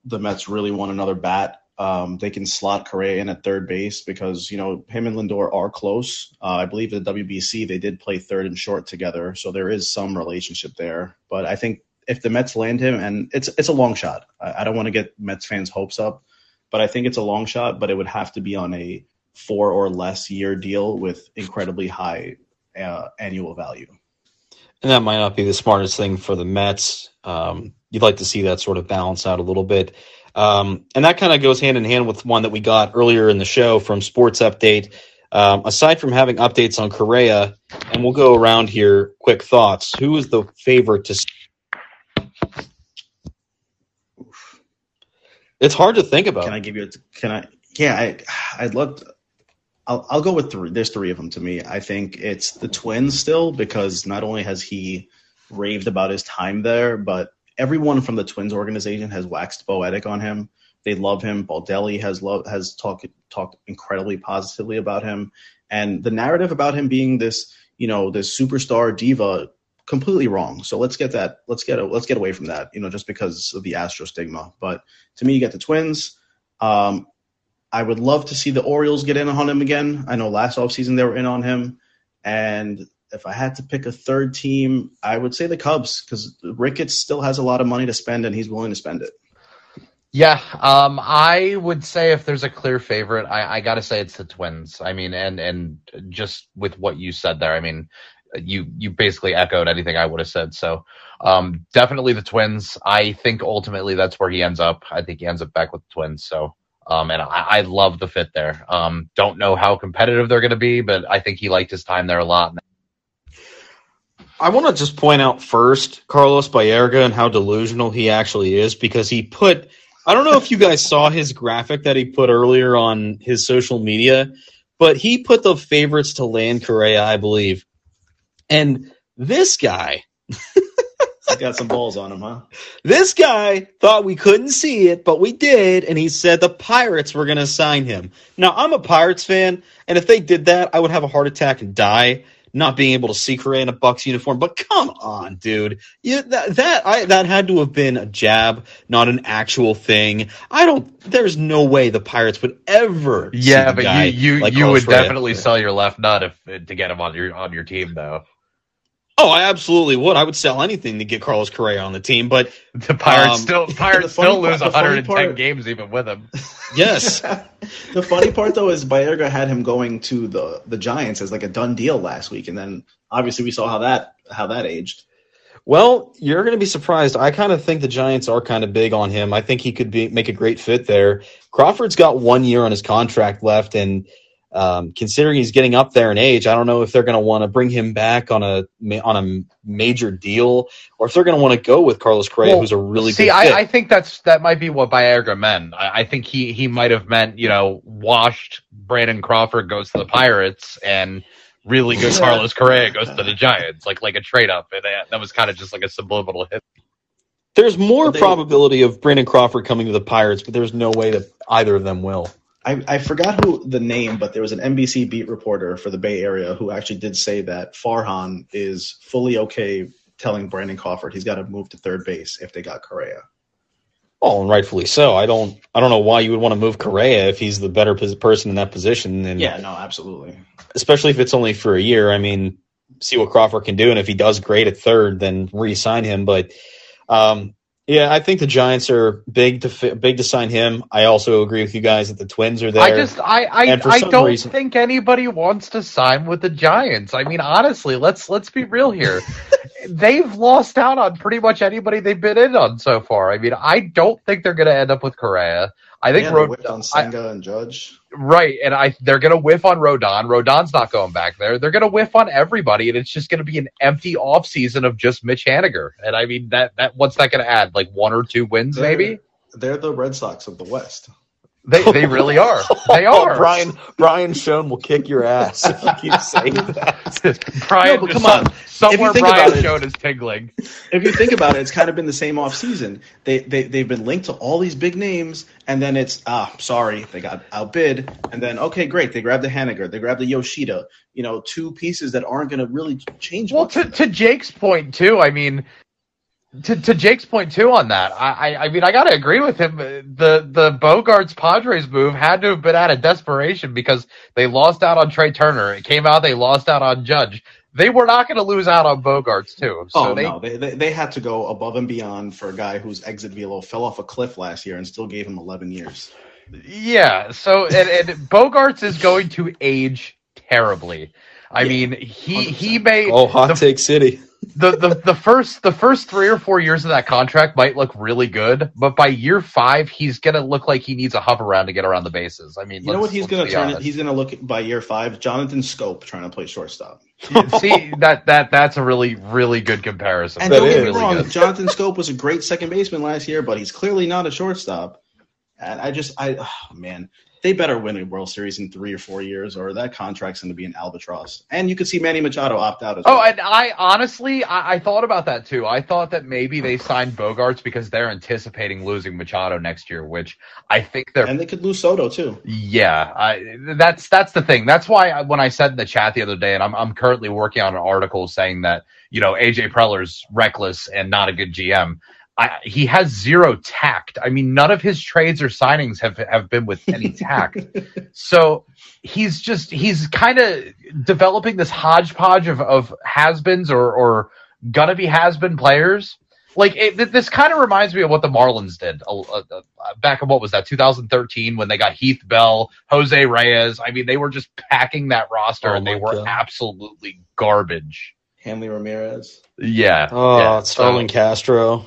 the Mets really want another bat. Um, they can slot Correa in at third base because you know him and Lindor are close. Uh, I believe the WBC they did play third and short together, so there is some relationship there. But I think if the Mets land him, and it's it's a long shot. I, I don't want to get Mets fans' hopes up, but I think it's a long shot. But it would have to be on a four or less year deal with incredibly high uh, annual value. And that might not be the smartest thing for the Mets. Um, you'd like to see that sort of balance out a little bit. Um, and that kind of goes hand in hand with one that we got earlier in the show from Sports Update. Um, aside from having updates on Correa, and we'll go around here, quick thoughts. Who is the favorite to? It's hard to think about. Can I give you? A, can I? Yeah, I. I'd love. To, I'll, I'll go with three. There's three of them to me. I think it's the Twins still because not only has he raved about his time there, but everyone from the Twins organization has waxed poetic on him. They love him. Baldelli has loved, has talked talked incredibly positively about him, and the narrative about him being this you know this superstar diva completely wrong. So let's get that let's get let's get away from that. You know, just because of the Astro stigma. But to me, you get the Twins. Um, I would love to see the Orioles get in on him again. I know last offseason they were in on him, and if I had to pick a third team, I would say the Cubs because Ricketts still has a lot of money to spend and he's willing to spend it. Yeah, um, I would say if there's a clear favorite, I, I got to say it's the Twins. I mean, and and just with what you said there, I mean, you you basically echoed anything I would have said. So, um, definitely the Twins. I think ultimately that's where he ends up. I think he ends up back with the Twins. So, um, and I, I love the fit there. Um, don't know how competitive they're going to be, but I think he liked his time there a lot. I want to just point out first Carlos Baerga and how delusional he actually is because he put I don't know if you guys saw his graphic that he put earlier on his social media, but he put the favorites to land Correa, I believe. And this guy, got some balls on him, huh? this guy thought we couldn't see it, but we did, and he said the Pirates were going to sign him. Now, I'm a Pirates fan, and if they did that, I would have a heart attack and die not being able to see Correa in a Bucs uniform. But come on, dude, you, that that I, that had to have been a jab, not an actual thing. I don't. There's no way the Pirates would ever. Yeah, see a but guy you you, like you would Correa. definitely sell your left nut if to get him on your on your team though. Oh, I absolutely would. I would sell anything to get Carlos Correa on the team. But The Pirates Um, still Pirates funny still part- lose the 110 part- games even with him. yes, the funny part though is Baerga had him going to the the Giants as like a done deal last week, and then obviously we saw how that how that aged. Well, you're going to be surprised. I kind of think the Giants are kind of big on him. I think he could be make a great fit there. Crawford's got one year on his contract left, and um, considering he's getting up there in age, I don't know if they're going to want to bring him back on a on a major deal, or if they're going to want to go with Carlos Correa, Well, who's a really See, good fit. I, I think that's that might be what Viagra meant. I, I think he he might have meant you know washed Brandon Crawford goes to the Pirates and really good Carlos Correa goes to the Giants, like like a trade up, and that, that was kind of just like a subliminal hit. There's more they- probability of Brandon Crawford coming to the Pirates, but there's no way that either of them will. I, I forgot who the name, but there was an NBC beat reporter for the Bay Area who actually did say that Farhan is fully okay telling Brandon Crawford he's got to move to third base if they got Correa. Oh, and rightfully so. I don't. I don't know why you would want to move Correa if he's the better person in that position. And Yeah, no, absolutely. especially if it's only for a year. I mean, see what Crawford can do, and if he does great at third, then re-sign him. But um, yeah, I think the Giants are big to fi- big to sign him. I also agree with you guys that the Twins are there. I just I I, I don't reason- think anybody wants to sign with the Giants. I mean, honestly, let's let's be real here. they've lost out on pretty much anybody they've been in on so far. I mean, I don't think they're going to end up with Correa. I think yeah, Ro- whipped on Senga and Judge. right, and I they're going to whiff on Rodon. Rodon's not going back there. They're going to whiff on everybody, and it's just going to be an empty off season of just Mitch Haniger. And I mean that that what's that going to add? Like one or two wins, They're- maybe. They're the Red Sox of the West. They they really are. They Oh, are. Brian Brian Schoen will kick your ass if you keep saying that. Brian, No, come on. some- somewhere If you think Brian about it- showed is tingling. If you think about it, it's kind of been the same off season. They they they've been linked to all these big names, and then it's ah sorry they got outbid, and then okay great they grabbed the Haniger, they grabbed the Yoshida, you know two pieces that aren't going to really change. Well, much to, to Jake's point too. I mean, to, to Jake's point too on that. I, I I mean I gotta agree with him. The the Bogaerts Padres move had to have been out of desperation because they lost out on Trea Turner. It came out they lost out on Judge. They were not going to lose out on Bogaerts too. So oh they, no, they, they they had to go above and beyond for a guy whose exit velo fell off a cliff last year and still gave him 11 years. Yeah. So and, and Bogaerts is going to age terribly. I Yeah, mean, he he 100%. may Oh, hot the- take city. The, the the first the first three or four years of that contract might look really good, but by year five, he's gonna look like he needs a hover around to get around the bases. I mean, You know what he's gonna turn it? He's going to look by year five. Jonathan Schoop trying to play shortstop. See that that that's a really really good comparison. And That don't get me really wrong, good. Jonathan Schoop was a great second baseman last year, but he's clearly not a shortstop. And I just, I, oh, man, they better win a World Series in three or four years, or that contract's going to be an albatross. And you could see Manny Machado opt out as oh, well. Oh, and I honestly, I, I thought about that too. I thought that maybe they signed Bogaerts because they're anticipating losing Machado next year, which I think they're and they could lose Soto too. Yeah, I, that's that's the thing. That's why I, when I said in the chat the other day, and I'm I'm currently working on an article saying that you know AJ Preller's reckless and not a good GM. I, he has zero tact. I mean, none of his trades or signings have have been with any tact. so he's just he's kind of developing this hodgepodge of of has-beens or or gonna be has-been players. Like it, th- this kind of reminds me of what the Marlins did uh, uh, back in what was that 2013 when they got Heath Bell, Jose Reyes. I mean, they were just packing that roster Oh and they were God. absolutely garbage. Hanley Ramirez. Yeah. Oh, yeah. it's Starlin Castro.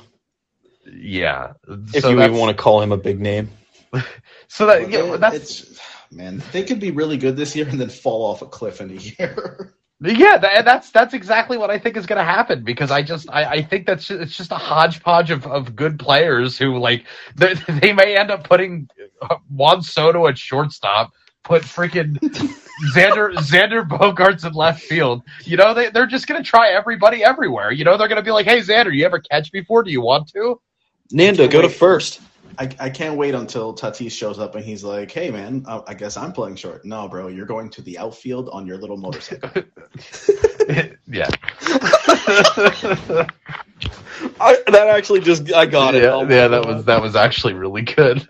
So, yeah. If so you even want to call him a big name. So that yeah, that's it's, man, they could be really good this year and then fall off a cliff in a year. Yeah, that, that's that's exactly what I think is going to happen because I just I, I think that's just, it's just a hodgepodge of, of good players who like they, they may end up putting uh, Juan Soto at shortstop, put freaking Xander Xander Bogaerts in left field. You know they they're just going to try everybody everywhere. You know they're going to be like, hey Xander, you ever catch before? Do you want to? Nando, go to first. I, I can't wait until Tatis shows up and he's like, "Hey man, uh, I guess I'm playing short." No, bro, you're going to the outfield on your little motorcycle. yeah. I, that actually just I got it. Yeah, Oh yeah, that God. was that was actually really good.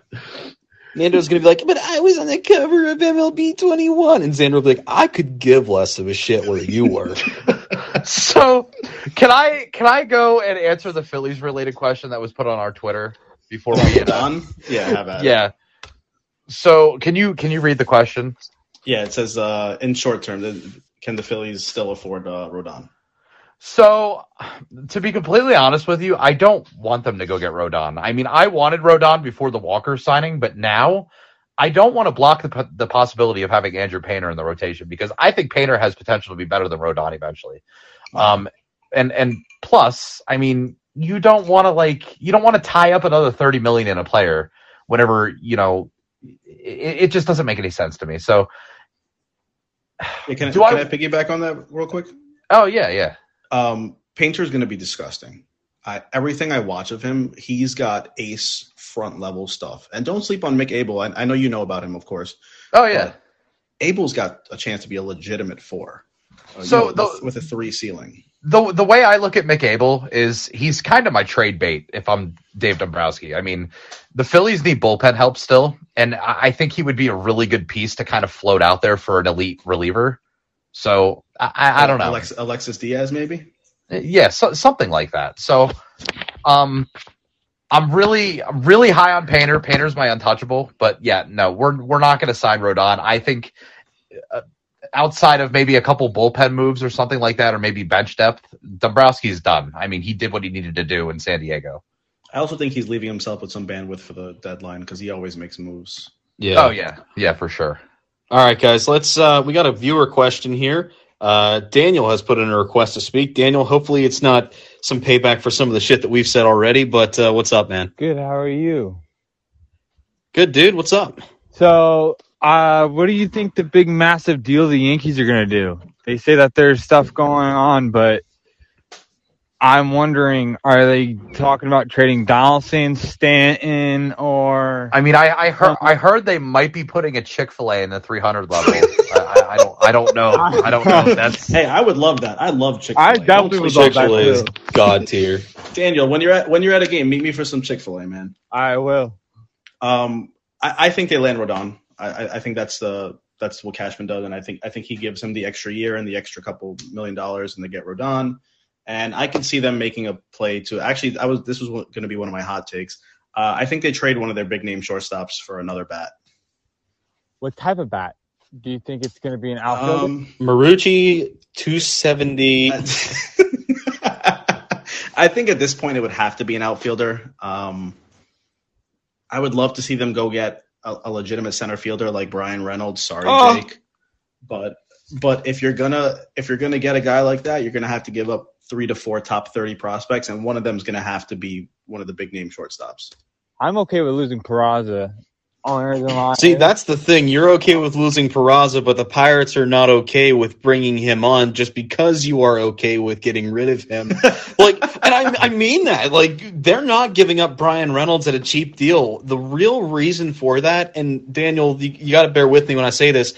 Nando's gonna be like, but I was on the cover of MLB 21, and Xander will be like, I could give less of a shit where you were. So can I can I go and answer the Phillies related question that was put on our Twitter before we end on? Yeah, have at it. Yeah. So can you can you read the question? Yeah, it says uh, in short term, can the Phillies still afford uh, Rodon? So to be completely honest with you, I don't want them to go get Rodon. I mean, I wanted Rodon before the Walker signing, but now I don't want to block the, the possibility of having Andrew Painter in the rotation because I think Painter has potential to be better than Rodon eventually. Um, and and plus, I mean, you don't want to like you don't want to tie up another thirty million in a player whenever you know it, it just doesn't make any sense to me. So, Yeah, can, I, can I- I piggyback on that real quick? oh yeah, yeah, Um, Painter's going to be disgusting. I, everything I watch of him, he's got ace front level stuff. And don't sleep on Mick Abel. I, I know you know about him, of course. oh yeah. Abel's got a chance to be a legitimate four. Uh, you So know, the- with, a three ceiling. the the way I look at Mick Abel is he's kind of my trade bait if I'm Dave Dombrowski. I mean, the Phillies need bullpen help still, and I, I think he would be a really good piece to kind of float out there for an elite reliever. So I, I, I don't know. Alex, Alexis Diaz, maybe. Yeah, so, something like that. So, um, I'm really, I'm really high on Painter. Painter's my untouchable, but yeah, no, we're we're not going to sign Rodon. I think uh, outside of maybe a couple bullpen moves or something like that, or maybe bench depth, Dombrowski's done. I mean, he did what he needed to do in San Diego. I also think he's leaving himself with some bandwidth for the deadline because he always makes moves. Yeah. Oh yeah, yeah, for sure. All right, guys. Let's. Uh, we got a viewer question here. Uh, Daniel has put in a request to speak. Daniel, hopefully it's not some payback for some of the shit that we've said already. But uh, what's up, man? Good. How are you? Good, dude. What's up? So, uh, what do you think the big massive deal the Yankees are going to do? They say that there's stuff going on, but I'm wondering, are they talking about trading Donaldson, Stanton, or I mean, I, I heard I heard they might be putting a Chick Fil A in the 300 level. I, I, I don't I don't know I don't know if that's Hey, I would love that. I love Chick. I definitely would love Chick Fil A is too. god tier. Daniel, when you're at when you're at a game, meet me for some Chick Fil A, man. I will. Um, I, I think they land Rodon. I, I, I think that's the that's what Cashman does, and I think I think he gives him the extra year and the extra couple million dollars, and they get Rodon. And I can see them making a play to actually. I was this was going to be one of my hot takes. Uh, I think they trade one of their big name shortstops for another bat. What type of bat? Do you think it's going to be an outfielder? Um, Marucci, two seventy. I think at this point it would have to be an outfielder. Um, I would love to see them go get a, a legitimate center fielder like Bryan Reynolds. Sorry, Oh. Jake, but but if you're gonna if you're gonna get a guy like that, you're gonna have to give up three to four top thirty prospects, and one of them is gonna have to be one of the big name shortstops. I'm okay with losing Peraza. Oh, Only reason See, that's the thing. You're okay with losing Peraza, but the Pirates are not okay with bringing him on just because you are okay with getting rid of him. like, and I, I mean that. Like, they're not giving up Bryan Reynolds at a cheap deal. The real reason for that, and Daniel, you, you got to bear with me when I say this,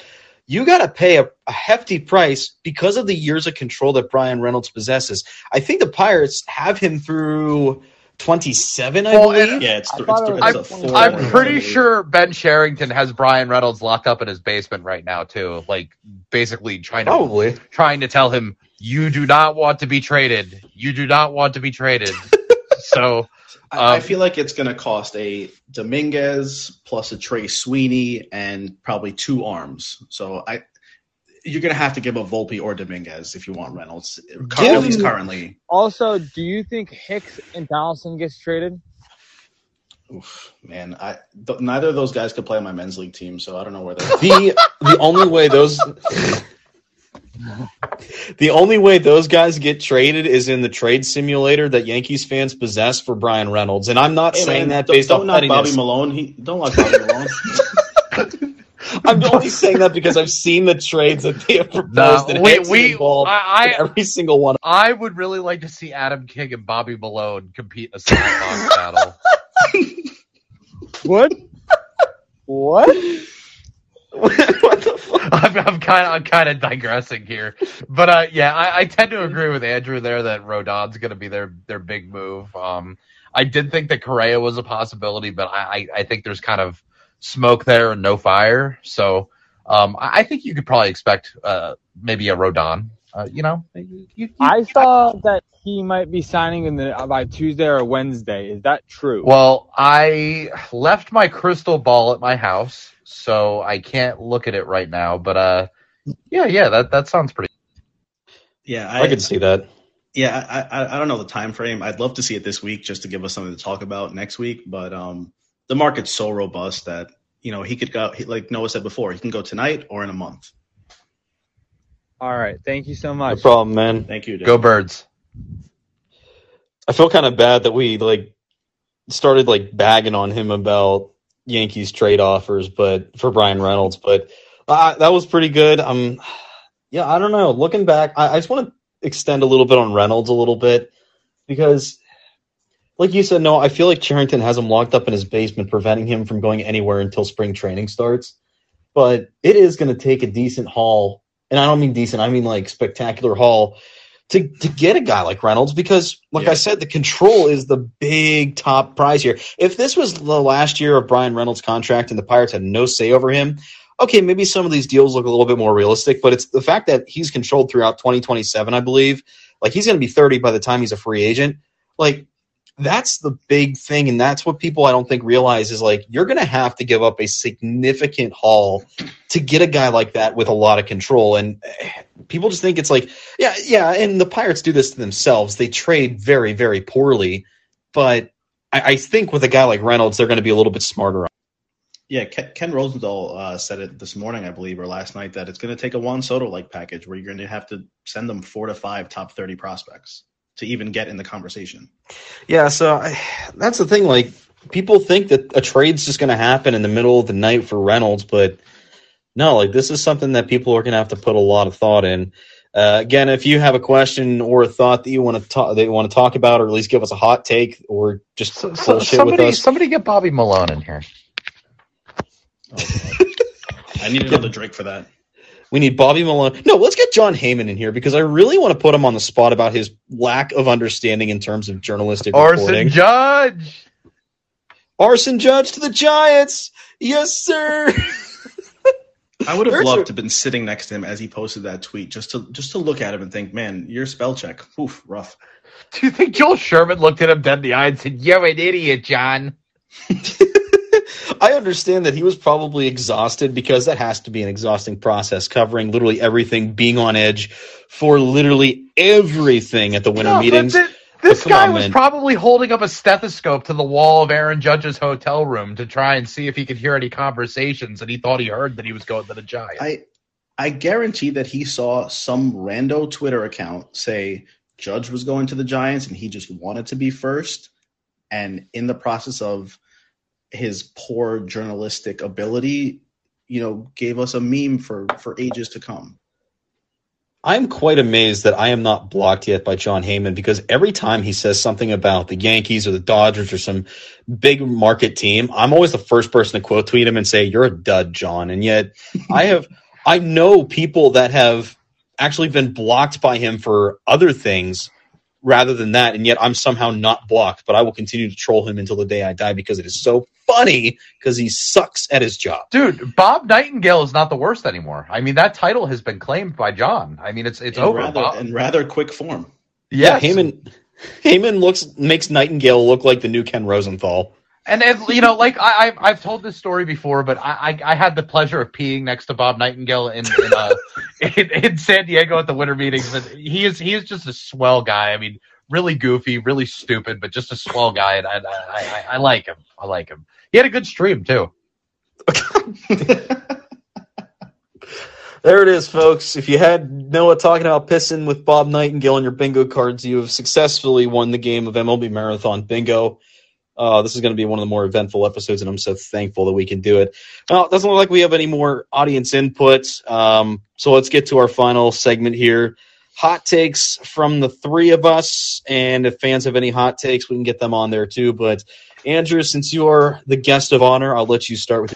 you got to pay a, a hefty price because of the years of control that Bryan Reynolds possesses. I think the Pirates have him through 27, I Well, believe. and- Yeah, it's, I th- thought it's, it th- was it's a I'm- four. I'm pretty sure Ben Cherington has Bryan Reynolds locked up in his basement right now too, like basically trying to Probably. trying to tell him you do not want to be traded. You do not want to be traded. so I, I Um, feel like it's going to cost a Dominguez plus a Trey Sweeney and probably two arms. So I, you're going to have to give a Volpe or Dominguez if you want Reynolds. Cur- Give at least currently. Also, do you think Hicks and Donaldson gets traded? Oof, man, I th- neither of those guys could play on my men's league team, so I don't know where they. the the only way those the only way those guys get traded is in the trade simulator that Yankees fans possess for Bryan Reynolds, and I'm not Hey, saying man, that don't- based don't off Bobby. Malone. He don't like Bobby Malone. I'm only saying that because I've seen the trades that they have proposed no, and we Hicks is we I, I every single one. I would really like to see Adam King and Bobby Malone compete in a smackdown battle. What? what? What the fuck? I'm, I'm kind of I'm kind of digressing here, but uh, yeah, I, I tend to agree with Andrew there that Rodon's going to be their their big move. Um, I did think that Correa was a possibility, but I, I, I think there's kind of smoke there and no fire. So um, I, I think you could probably expect uh, maybe a Rodon. Uh, you know, you, you, I saw that he might be signing in the by Tuesday or Wednesday. Is that true? Well, I left my crystal ball at my house, so I can't look at it right now. But uh, yeah, yeah, that that sounds pretty. yeah, I could see that. Yeah, I, I I don't know the time frame. I'd love to see it this week just to give us something to talk about next week. But um, the market's so robust that you know he could go. He, like Noah said before, he can go tonight or in a month. All right. Thank you so much. No problem, man. Thank you. Dave. Go birds. I feel kind of bad that we like started like bagging on him about Yankees trade offers, but for Bryan Reynolds, but uh, that was pretty good. Um, yeah, I don't know. Looking back, I, I just want to extend a little bit on Reynolds a little bit because, like you said, no, I feel like Cherington has him locked up in his basement, preventing him from going anywhere until spring training starts. But it is going to take a decent haul, and I don't mean decent, I mean like spectacular haul to to get a guy like Reynolds because, like Yeah. I said, the control is the big top prize here. If this was the last year of Bryan Reynolds' contract and the Pirates had no say over him, okay, maybe some of these deals look a little bit more realistic. But it's the fact that he's controlled throughout 2027, I believe. Like he's going to be 30 by the time he's a free agent. Like that's the big thing, and that's what people I don't think realize is like you're going to have to give up a significant haul to get a guy like that with a lot of control. And eh, people just think it's like yeah, yeah, and the Pirates do this to themselves. They trade very, very poorly, but I, I think with a guy like Reynolds, they're going to be a little bit smarter. Yeah, Ken, Rosenthal uh, said it this morning, I believe, or last night, that it's going to take a Juan Soto like package where you're going to have to send them four to five top 30 prospects to even get in the conversation. Yeah, so I, that's the thing. Like people think that a trade's just going to happen in the middle of the night for Reynolds, but no, like this is something that people are going to have to put a lot of thought in. Uh, again, if you have a question or a thought that you want to talk, that you want to talk about, or at least give us a hot take, or just So, so, bullshit somebody, with us, somebody get Bobby Malone in here. Oh, God. I need another drink for that. We need Bobby Malone. No, let's get Jon Heyman in here because I really want to put him on the spot about his lack of understanding in terms of journalistic Orson reporting. Judge. Arson Judge to the Giants. Yes, sir. I would have There's loved a- to have been sitting next to him as he posted that tweet, just to just to look at him and think, man, your spell check, oof, rough. Do you think Joel Sherman looked at him dead in the eye and said, "You're an idiot, Jon"? I understand that he was probably exhausted because that has to be an exhausting process, covering literally everything, being on edge for literally everything at the winter No, meetings. but the- This come guy on, was man. probably holding up a stethoscope to the wall of Aaron Judge's hotel room to try and see if he could hear any conversations, and he thought he heard that he was going to the Giants. I I guarantee that he saw some rando Twitter account say Judge was going to the Giants and he just wanted to be first. And in the process of his poor journalistic ability, you know, gave us a meme for for ages to come. I'm quite amazed that I am not blocked yet by Jon Heyman because every time he says something about the Yankees or the Dodgers or some big market team, I'm always the first person to quote tweet him and say, You're a dud, Jon. And yet I have I know people that have actually been blocked by him for other things rather than that, and yet I'm somehow not blocked, but I will continue to troll him until the day I die because it is so funny because he sucks at his job. Dude, Bob Nightingale is not the worst anymore. I mean, that title has been claimed by Jon. I mean, it's it's in over. rather Bob. in rather quick form. Yes. Yeah, Heyman Heyman looks makes Nightingale look like the new Ken Rosenthal. And, you know, like I, I've I've told this story before, but I, I I had the pleasure of peeing next to Bob Nightingale in in, uh, in in San Diego at the winter meetings, and he is he is just a swell guy. I mean, really goofy, really stupid, but just a swell guy, and I I, I, I like him. I like him. He had a good stream too. There it is, folks. If you had Noah talking about pissing with Bob Nightingale on your bingo cards, you have successfully won the game of MLB Marathon Bingo. Uh, this is going to be one of the more eventful episodes, and I'm so thankful that we can do it. Well, it doesn't look like we have any more audience input, um, so let's get to our final segment here. Hot takes from the three of us, and if fans have any hot takes, we can get them on there too. But Andrew, since you are the guest of honor, I'll let you start with.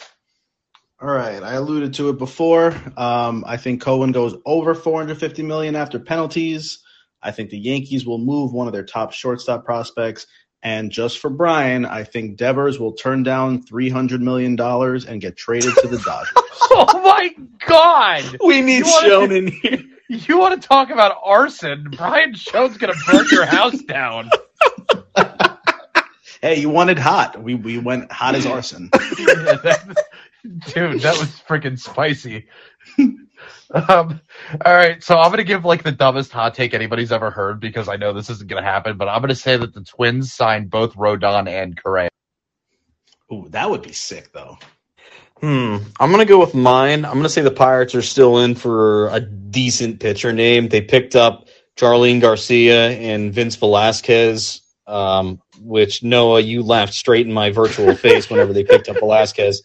All right, I alluded to it before. Um, I think Cohen goes over 450 million after penalties. I think the Yankees will move one of their top shortstop prospects. And just for Brian, I think Devers will turn down 300 million dollars and get traded to the Dodgers. Oh my god! We need You wanna- Sean in here. You want to talk about arson? Brian Schoen's gonna burn your house down. hey, you wanted hot. We we went hot as arson. Yeah, that- dude, that was freaking spicy. um, all right, so I'm gonna give like the dumbest hot take anybody's ever heard because I know this isn't gonna happen, but I'm gonna say that the Twins signed both Rodon and Correa. Ooh, that would be sick though. Hmm. I'm gonna go with mine. I'm gonna say the Pirates are still in for a decent pitcher name. They picked up Jarlín Garcia and Vince Velasquez. Um, which Noah, you laughed straight in my virtual face whenever they picked up Velasquez.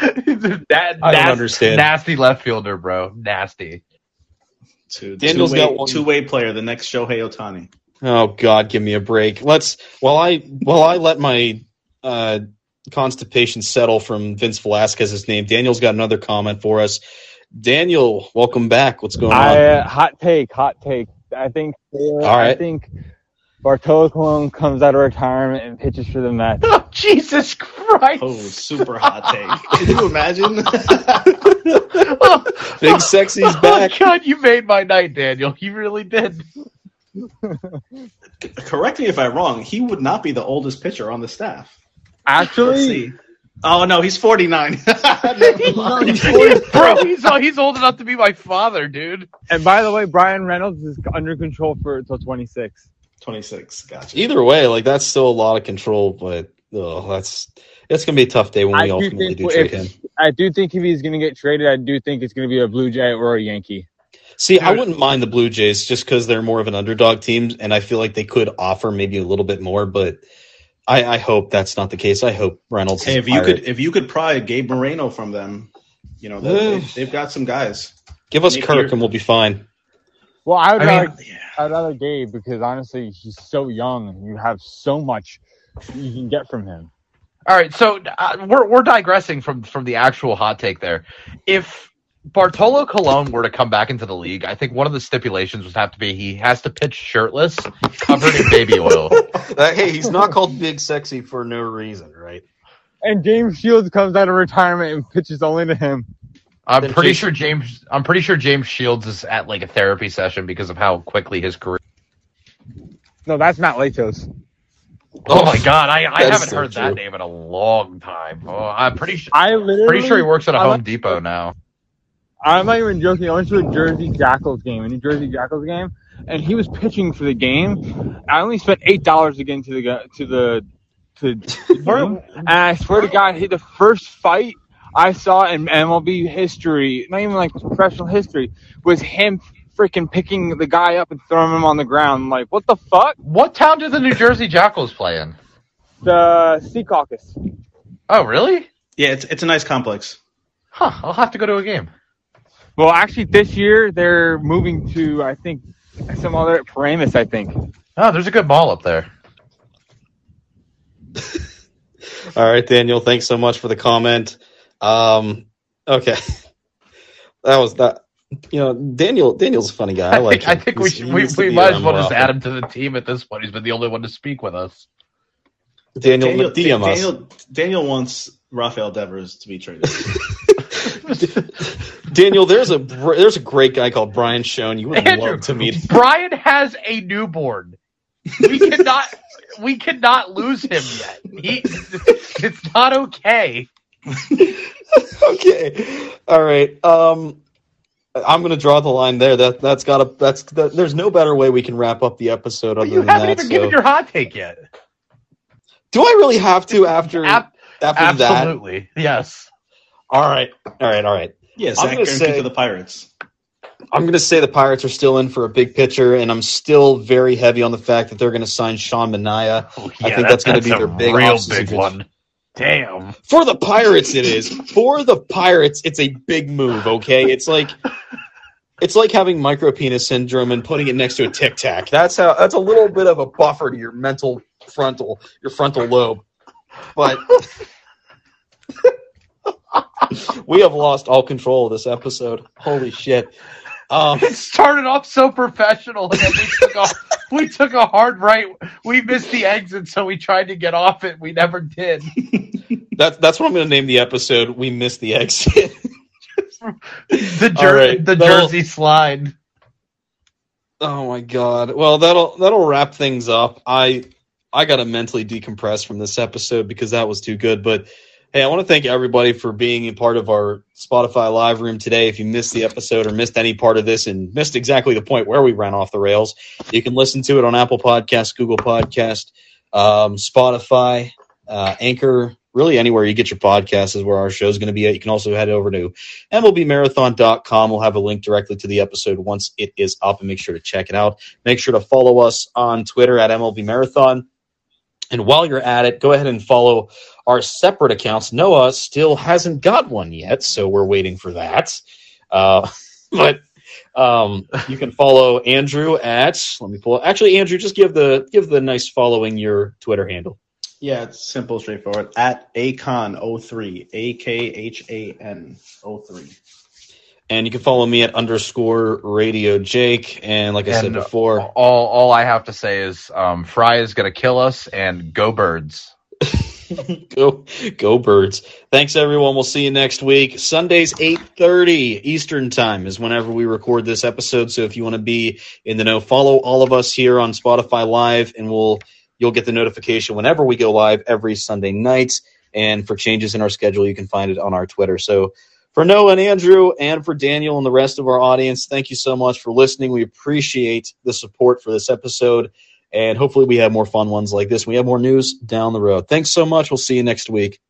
That, I don't understand. Nasty left fielder, bro. Nasty. Two, Daniel's two-way, got one. two-way player, the next Shohei Ohtani. Oh God, give me a break. Let's while I while I let my uh, constipation settle from Vince Velasquez's name. Daniel's got another comment for us. Daniel, welcome back. What's going I on? uh, hot take, hot take. I think. All right. I think Bartolo Colon comes out of retirement and pitches for the Mets. Oh, Jesus Christ. Oh, super hot take. Can you imagine? Oh, Big oh, Sexy's Oh, back. God, you made my night, Daniel. You really did. Correct me if I'm wrong. He would not be the oldest pitcher on the staff. Let's Actually, see. Oh no, he's 49. Never mind. Bro, he's, oh, he's old enough to be my father, dude. and by the way, Bryan Reynolds is under control for until 26. 26. Gotcha. Either way, like that's still a lot of control, but oh, that's it's gonna be a tough day when I we do ultimately think do if- trade him. I do think if he's going to get traded, I do think it's going to be a Blue Jay or a Yankee. See, I wouldn't mind the Blue Jays just because they're more of an underdog team, and I feel like they could offer maybe a little bit more. But I, I hope that's not the case. I hope Reynolds. Hey, is if you pirate. could if you could pry Gabe Moreno from them, you know, they, they, they've got some guys. give us Nick Kirk, here- and we'll be fine. Well, I would I mean- rather, I would rather Gabe because honestly, he's so young and you have so much you can get from him. All right, so uh, we're we're digressing from from the actual hot take there. If Bartolo Colon were to come back into the league, I think one of the stipulations would have to be he has to pitch shirtless, covered in baby oil. Uh, hey, he's not called Big Sexy for no reason, right? And James Shields comes out of retirement and pitches only to him. I'm pretty Jason- sure James. I'm pretty sure James Shields is at like a therapy session because of how quickly his career. No, that's Matt Latos. Oh my god, I, I That's haven't so heard that true. name in a long time. Oh, I'm pretty sure. I literally, Pretty sure he works at a I Home like- Depot now. I'm not even joking. I went to a Jersey Jackals game, a New Jersey Jackals game, and he was pitching for the game. I only spent eight dollars to get into the ga- to the to, the game. and I swear to God, he, the first fight I saw in MLB history, not even like professional history, was him freaking picking the guy up and throwing him on the ground. I'm like, what the fuck? What town did the New Jersey Jackals play in? The Secaucus. Oh, really? Yeah, it's it's a nice complex. Huh. I'll have to go to a game. Well, actually, this year they're moving to I think some other Paramus. I think. Oh, there's a good ball up there. All right, Daniel. Thanks so much for the comment. Um, okay, that was that. You know, Daniel. Daniel's a funny guy. I, I like. think, I him. think we should, we, we might as well just add him to the team at this point. He's been the only one to speak with us. Daniel. Daniel, DM us. Daniel, Daniel wants Rafael Devers to be traded. Daniel, there's a there's a great guy called Brian Schoen. You would Andrew, love to meet. Brian has a newborn. We cannot we cannot lose him yet. He, it's not okay. okay, all right. Um, I'm gonna draw the line there. That that's got to that's that, there's no better way we can wrap up the episode other But you than haven't that. even so- given your hot take yet. Do I really have to after Ab- after that? absolutely. Yes. All right, all right, all right. Yes, I'm Zach gonna say- to the Pirates. I'm going to say the Pirates are still in for a big pitcher, and I'm still very heavy on the fact that they're going to sign Sean Manaea. Oh, I think that's gonna be their big real offseason big pitch. one. Damn. For the Pirates, it is. For the Pirates, it's a big move. Okay, it's like it's like having micro penis syndrome and putting it next to a tic tac. That's how. That's a little bit of a buffer to your mental frontal, your frontal lobe. But we have lost all control of this episode. Holy shit! Um, It started off so professional, and then we took a we took a hard right. We missed the exit, so we tried to get off it. We never did. That's that's what I'm going to name the episode. We missed the exit. The Jer- right, the Jersey slide. Oh my god. Well, that'll that'll wrap things up. I I got to mentally decompress from this episode because that was too good, but hey, I want to thank everybody for being a part of our Spotify live room today. If you missed the episode or missed any part of this and missed exactly the point where we ran off the rails, you can listen to it on Apple Podcast, Google Podcast, um, Spotify, uh, Anchor, really anywhere you get your podcast is where our show is going to be at. You can also head over to MLBmarathon.com. We'll have a link directly to the episode once it is up and make sure to check it out. Make sure to follow us on Twitter at MLB Marathon. And while you're at it, go ahead and follow our separate accounts. Noah still hasn't got one yet, so we're waiting for that. Uh, but um, you can follow Andrew at let me pull. Actually, Andrew, just give the give the nice following your Twitter handle. Yeah, it's simple, straightforward. At Akon03, A K H A N 03. And you can follow me at underscore radio Jake. And like I said And, uh, before, All all I have to say is um, Fry is gonna kill us, and go birds. go go birds. Thanks everyone. We'll see you next week. Sundays 8:30 Eastern time is whenever we record this episode. So if you want to be in the know, follow all of us here on Spotify Live and we'll you'll get the notification whenever we go live every Sunday night. And for changes in our schedule, you can find it on our Twitter. So for Noah and Andrew and for Daniel and the rest of our audience, thank you so much for listening. We appreciate the support for this episode. And hopefully we have more fun ones like this. We have more news down the road. Thanks so much. We'll see you next week.